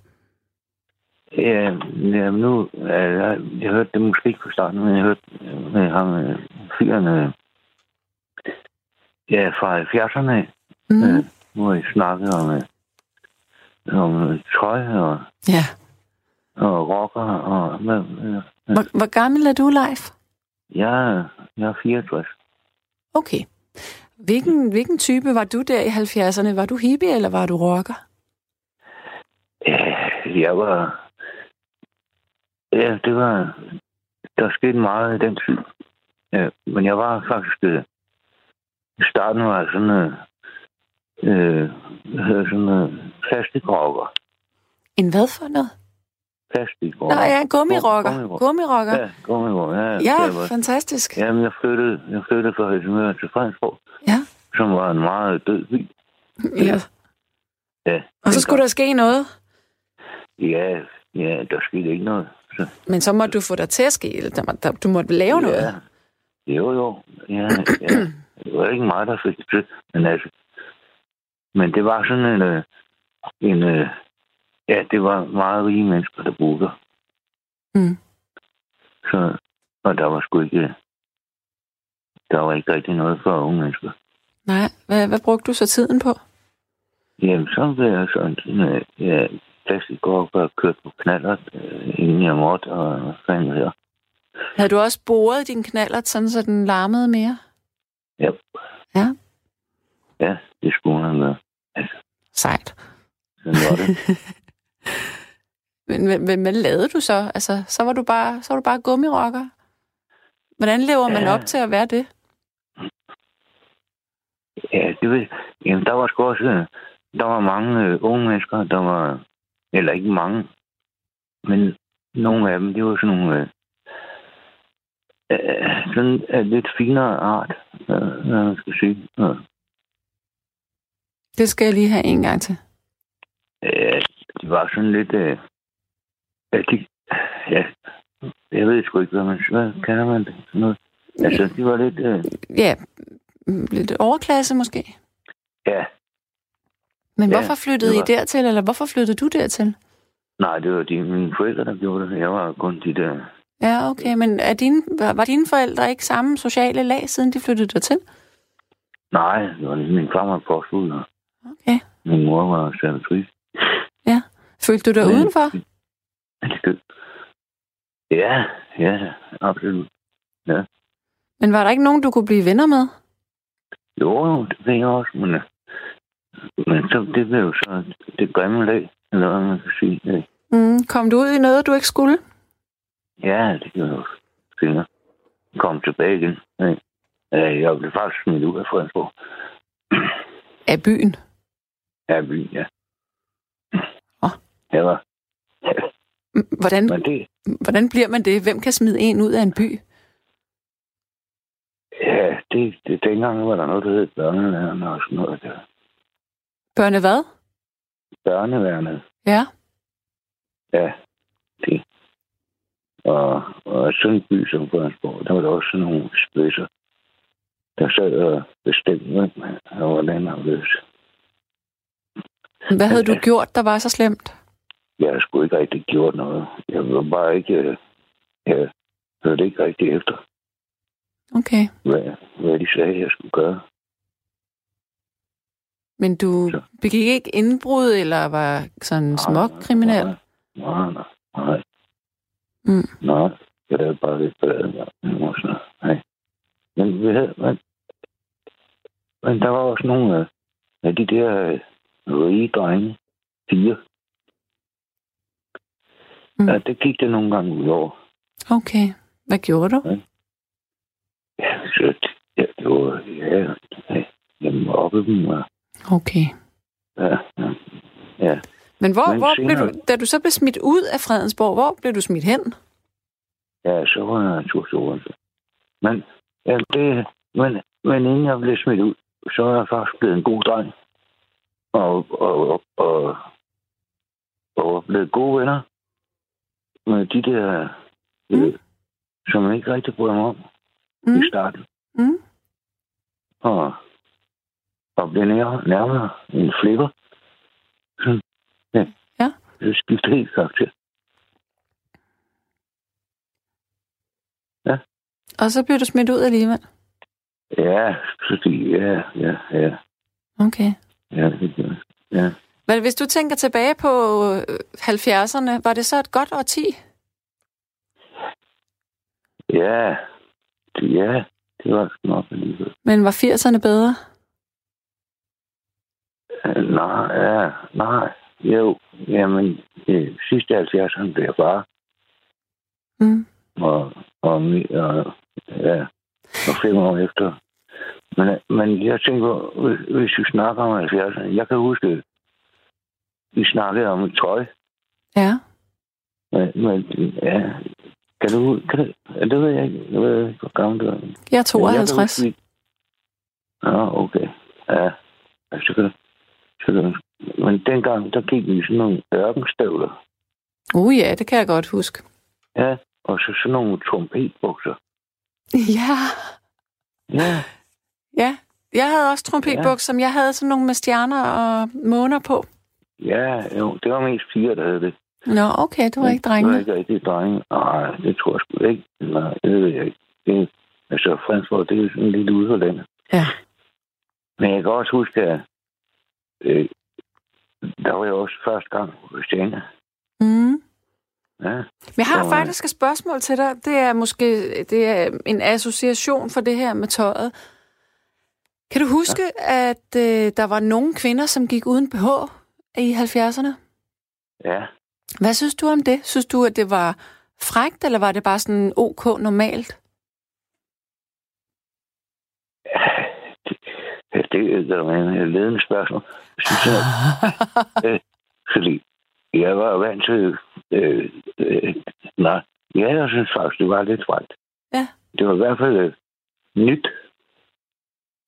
[SPEAKER 6] Ja, ja nu, ja, jeg, jeg hørte det måske ikke på starten, men jeg hørte øh, med ham, øh, fyren, øh, ja, fra 70'erne af,
[SPEAKER 2] Mm.
[SPEAKER 6] øh, hvor I snakkede om, øh, om trøje og,
[SPEAKER 2] Ja.
[SPEAKER 6] og rocker og, hvad, øh,
[SPEAKER 2] Hvor, hvor gammel er du, Leif?
[SPEAKER 6] jeg, jeg er 64.
[SPEAKER 2] Okay. Hvilken, hvilken type var du der i 70'erne? Var du hippie, eller var du rocker?
[SPEAKER 6] Ja, jeg var, ja, det var, der skete meget i den tid. Ja, men jeg var faktisk, øh, i starten var jeg sådan, øh, øh, sådan noget, plastikrocker.
[SPEAKER 2] En hvad for noget?
[SPEAKER 6] Plastikrocker.
[SPEAKER 2] Nå ja, gummirocker.
[SPEAKER 6] Gummirocker.
[SPEAKER 2] Gummirocker.
[SPEAKER 6] Ja, gummirocker. Ja,
[SPEAKER 2] Ja, fantastisk.
[SPEAKER 6] Jamen, jeg flyttede, jeg flyttede fra Helsingør til Fredensborg,
[SPEAKER 2] Ja.
[SPEAKER 6] som var en meget død by.
[SPEAKER 2] ja.
[SPEAKER 6] Ja,
[SPEAKER 2] Og så skulle der ske noget.
[SPEAKER 6] Ja, ja, der skete ikke noget. Så,
[SPEAKER 2] Men så måtte du få dig til at ske, eller du måtte lave noget.
[SPEAKER 6] Ja. Jo, jo. Ja, ja. Det var ikke mig, der fik det til. Men altså... Men det var sådan en... øh, en øh, ja, det var meget rige mennesker, der boede der.
[SPEAKER 2] Mm.
[SPEAKER 6] Så, og der var sgu ikke... Der var ikke rigtig noget for unge mennesker.
[SPEAKER 2] Nej, hvad, hvad brugte du så tiden på?
[SPEAKER 6] Jamen, så blev jeg sådan... Øh, ja, plastikkork og kørt på knaller, øh, inden jeg måtte, og fanden her.
[SPEAKER 2] Havde du også boret din knallert, sådan så den larmede mere?
[SPEAKER 6] Ja.
[SPEAKER 2] Ja.
[SPEAKER 6] Ja, det skulle man gøre.
[SPEAKER 2] Sejt.
[SPEAKER 6] Sådan var det. [LAUGHS]
[SPEAKER 2] Men, men, men hvad lavede du så? Altså, så var du bare, så var du bare gummirocker? Hvordan lever man
[SPEAKER 6] Ja.
[SPEAKER 2] op til at være det?
[SPEAKER 6] Ja, det ved Jamen, der var sgu også... øh, Der var mange øh, unge mennesker, der var... Eller ikke mange, men nogle af dem, det var sådan nogle... Øh, øh, sådan af lidt finere art, øh, hvad man skal sige. Øh,
[SPEAKER 2] Det skal jeg lige have en gang til.
[SPEAKER 6] øh, var sådan lidt... Øh, ja, de, ja, jeg ved sgu ikke, hvad man... Hvad kalder man det? Sådan noget. Altså, de var lidt... Øh,
[SPEAKER 2] Ja, mm, lidt overklasse måske.
[SPEAKER 6] ja,
[SPEAKER 2] Men
[SPEAKER 6] Ja,
[SPEAKER 2] hvorfor flyttede
[SPEAKER 6] det
[SPEAKER 2] I
[SPEAKER 6] var-
[SPEAKER 2] dertil, eller hvorfor flyttede du dertil?
[SPEAKER 6] nej, det var de, mine forældre, der gjorde det. Jeg var kun de der...
[SPEAKER 2] Ja, okay, men er dine, var var dine forældre ikke samme sociale lag, siden de flyttede dertil?
[SPEAKER 6] Nej, det var ligesom min far var postbud, og
[SPEAKER 2] Okay.
[SPEAKER 6] min mor var servitrice.
[SPEAKER 2] Følte du dig
[SPEAKER 6] Men-
[SPEAKER 2] udenfor?
[SPEAKER 6] Ja, ja, absolut.
[SPEAKER 2] Men var der ikke nogen, du kunne blive venner med?
[SPEAKER 6] Jo, det ved jeg også, men, øh, men så, det blev så det grimme lag, eller hvad man kan sige. Øh,
[SPEAKER 2] Mm, kom du ud i noget, du ikke skulle?
[SPEAKER 6] Ja, det gjorde jeg også senere. Kom tilbage igen. Øh, øh, Jeg blev faktisk smidt ud af Fredensborg.
[SPEAKER 2] Af byen?
[SPEAKER 6] Ja, byen, ja.
[SPEAKER 2] Mm, Hvordan,
[SPEAKER 6] men det,
[SPEAKER 2] hvordan bliver man det? Hvem kan smide en ud af en by?
[SPEAKER 6] Ja, det, det, dengang var der noget, der hed børneværende og sådan noget der.
[SPEAKER 2] Børne hvad?
[SPEAKER 6] Børneværende,
[SPEAKER 2] Ja.
[SPEAKER 6] ja, det. Og, og sådan en by som Fredensborg, der var der også sådan nogle spidser, der sad og bestemte, og hvordan han løs.
[SPEAKER 2] Hvad havde du gjort, der var så slemt?
[SPEAKER 6] Jeg har sgu ikke rigtig gjort noget. Jeg var bare ikke... øh, Jeg hørte ikke rigtig efter,
[SPEAKER 2] Okay.
[SPEAKER 6] hvad, hvad de sagde, jeg skulle gøre.
[SPEAKER 2] Men du
[SPEAKER 6] Så.
[SPEAKER 2] begik ikke indbrud, eller var sådan småkriminel?
[SPEAKER 6] Nej, nej, nej. nej.
[SPEAKER 2] Mm.
[SPEAKER 6] Nej, det er bare lidt ballade. Nej. Men vi havde... Men, men der var også nogle af, af de der øh, rige drenge, fire.
[SPEAKER 2] Mm.
[SPEAKER 6] Ja, det gik det nogle gange ud over.
[SPEAKER 2] Okay. Hvad gjorde du?
[SPEAKER 6] Ja, så ja, det var... Ja, ja, jeg mobbede dem, og
[SPEAKER 2] Okay.
[SPEAKER 6] ja, ja, ja.
[SPEAKER 2] Men hvor,
[SPEAKER 6] Men
[SPEAKER 2] hvor blev
[SPEAKER 6] senere-
[SPEAKER 2] du, da du så blev smidt ud af Fredensborg, hvor blev du smidt hen?
[SPEAKER 6] Ja, så var jeg to store. Men, ja, det, men, men inden jeg blev smidt ud, så er jeg faktisk blevet en god dreng. Og, og, og, og, og blevet gode venner med de der,
[SPEAKER 2] Mm.
[SPEAKER 6] mm. som jeg ikke rigtig bryder mig om mm. I starten.
[SPEAKER 2] Mm.
[SPEAKER 6] Og, og blev nærmere, nærmere en flipper. Sådan, ja.
[SPEAKER 2] Ja.
[SPEAKER 6] Det skiftede helt karakter.
[SPEAKER 2] Og så blev du smidt ud alligevel?
[SPEAKER 6] Ja, fordi, ja, ja, ja.
[SPEAKER 2] Okay.
[SPEAKER 6] Ja, det gør jeg. Ja.
[SPEAKER 2] Men hvis du tænker tilbage på øh, 70'erne, var det så et godt årti?
[SPEAKER 6] Ja, det, ja, det var sgu nok alligevel.
[SPEAKER 2] Men var 80'erne bedre?
[SPEAKER 6] Øh, Nej, ja, nej. Jo, jamen, det sidste 70'erne blev bare,
[SPEAKER 2] Mm.
[SPEAKER 6] og, og, og, ja, og fem år efter. Men, men jeg tænker, hvis vi snakker om 70'erne, jeg kan huske, vi snakkede om tøj,
[SPEAKER 2] Ja.
[SPEAKER 6] men, men ja, kan du, kan du, ja, det ved jeg ikke, jeg ved ikke, hvor gammel du er.
[SPEAKER 2] Jeg er
[SPEAKER 6] Men jeg kan
[SPEAKER 2] 52.
[SPEAKER 6] huske, vi- Ja, okay. Ja, ja så kan så kan. Men dengang, der gik vi sådan nogle ørkenstøvler.
[SPEAKER 2] Uh ja, det kan jeg godt huske.
[SPEAKER 6] Ja, og så sådan nogle trompetbukser. [LAUGHS]
[SPEAKER 2] Ja.
[SPEAKER 6] Ja,
[SPEAKER 2] Ja. Jeg havde også trompetbukser, som jeg havde sådan nogle med stjerner og måner på.
[SPEAKER 6] Ja, jo, det var mest piger, der havde det.
[SPEAKER 2] Nå, okay, du var ikke
[SPEAKER 6] Det var ikke rigtig drenge. Nej, det tror jeg sgu ikke. Nej, det ved jeg ikke. Det, altså, Fransborg, det er jo sådan lidt ude for landet.
[SPEAKER 2] Ja.
[SPEAKER 6] Men jeg kan også huske, at øh, der var jeg også første gang på Christiania.
[SPEAKER 2] Mm.
[SPEAKER 6] Ja,
[SPEAKER 2] Men jeg har faktisk et spørgsmål til dig. Det er måske det er en association for det her med tøjet. Kan du huske, ja. at øh, der var nogle kvinder, som gik uden BH i 70'erne?
[SPEAKER 6] ja.
[SPEAKER 2] Hvad synes du om det? Synes du, at det var frægt, eller var det bare sådan ok normalt?
[SPEAKER 6] Det, det er jo et ledende spørgsmål. Synes jeg, [LAUGHS] øh, fordi jeg var vant til... Øh, øh, nej, ja, jeg synes faktisk, det var lidt frækt.
[SPEAKER 2] Ja.
[SPEAKER 6] Det var i hvert fald øh, nyt.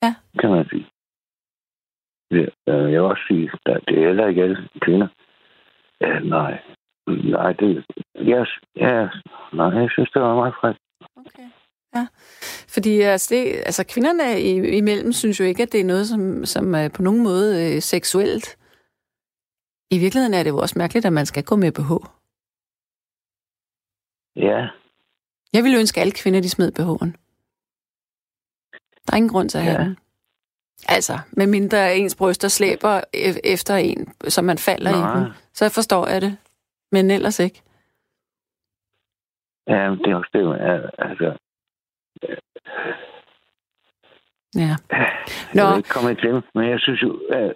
[SPEAKER 2] Ja.
[SPEAKER 6] Kan man sige. Øh, jeg vil også sige, at det er heller ikke alle kvinder. Ja, nej. Nej, det... Jeg, ja, nej, jeg synes, det var meget frækt.
[SPEAKER 2] Okay. Ja, fordi altså, det, altså, kvinderne i- imellem synes jo ikke, at det er noget, som, som er på nogen måde øh, seksuelt. I virkeligheden er det jo også mærkeligt, at man skal gå med BH.
[SPEAKER 6] Ja,
[SPEAKER 2] Jeg ville ønske, at alle kvinder, de smed BH'en. Der er ingen grund til at have den. Altså, med mindre ens bryster slæber e- efter en, så man falder
[SPEAKER 6] Nej.
[SPEAKER 2] i den. Så forstår jeg det. Men ellers ikke.
[SPEAKER 6] ja det er også det, altså...
[SPEAKER 2] Ja.
[SPEAKER 6] Jeg
[SPEAKER 2] Nå.
[SPEAKER 6] vil ikke komme klemme, men jeg synes jo, at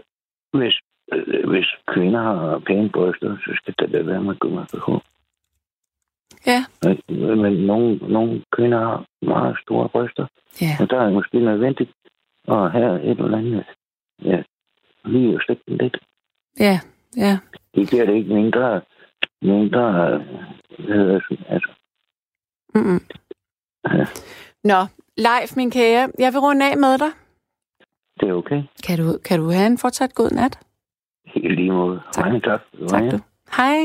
[SPEAKER 6] hvis, hvis kvinder har pæne bryster, så skal det da være med BH.
[SPEAKER 2] Ja.
[SPEAKER 6] Men, men nogle, nogle kvinder har meget store bryster,
[SPEAKER 2] Ja.
[SPEAKER 6] og der er måske nødvendigt at have et eller andet, ja, lige stikke den lidt.
[SPEAKER 2] Ja. Ja.
[SPEAKER 6] Det bliver det ikke mindre, mindre, hvad hedder det, altså,
[SPEAKER 2] Mm-mm.
[SPEAKER 6] Ja.
[SPEAKER 2] Nå, Leif, min kære, jeg vil runde af med dig.
[SPEAKER 6] Det er okay.
[SPEAKER 2] Kan du, kan du have en fortsat god nat?
[SPEAKER 6] Helt lige måde.
[SPEAKER 2] Tak.
[SPEAKER 6] Mange tak.
[SPEAKER 2] Tak du. Hej.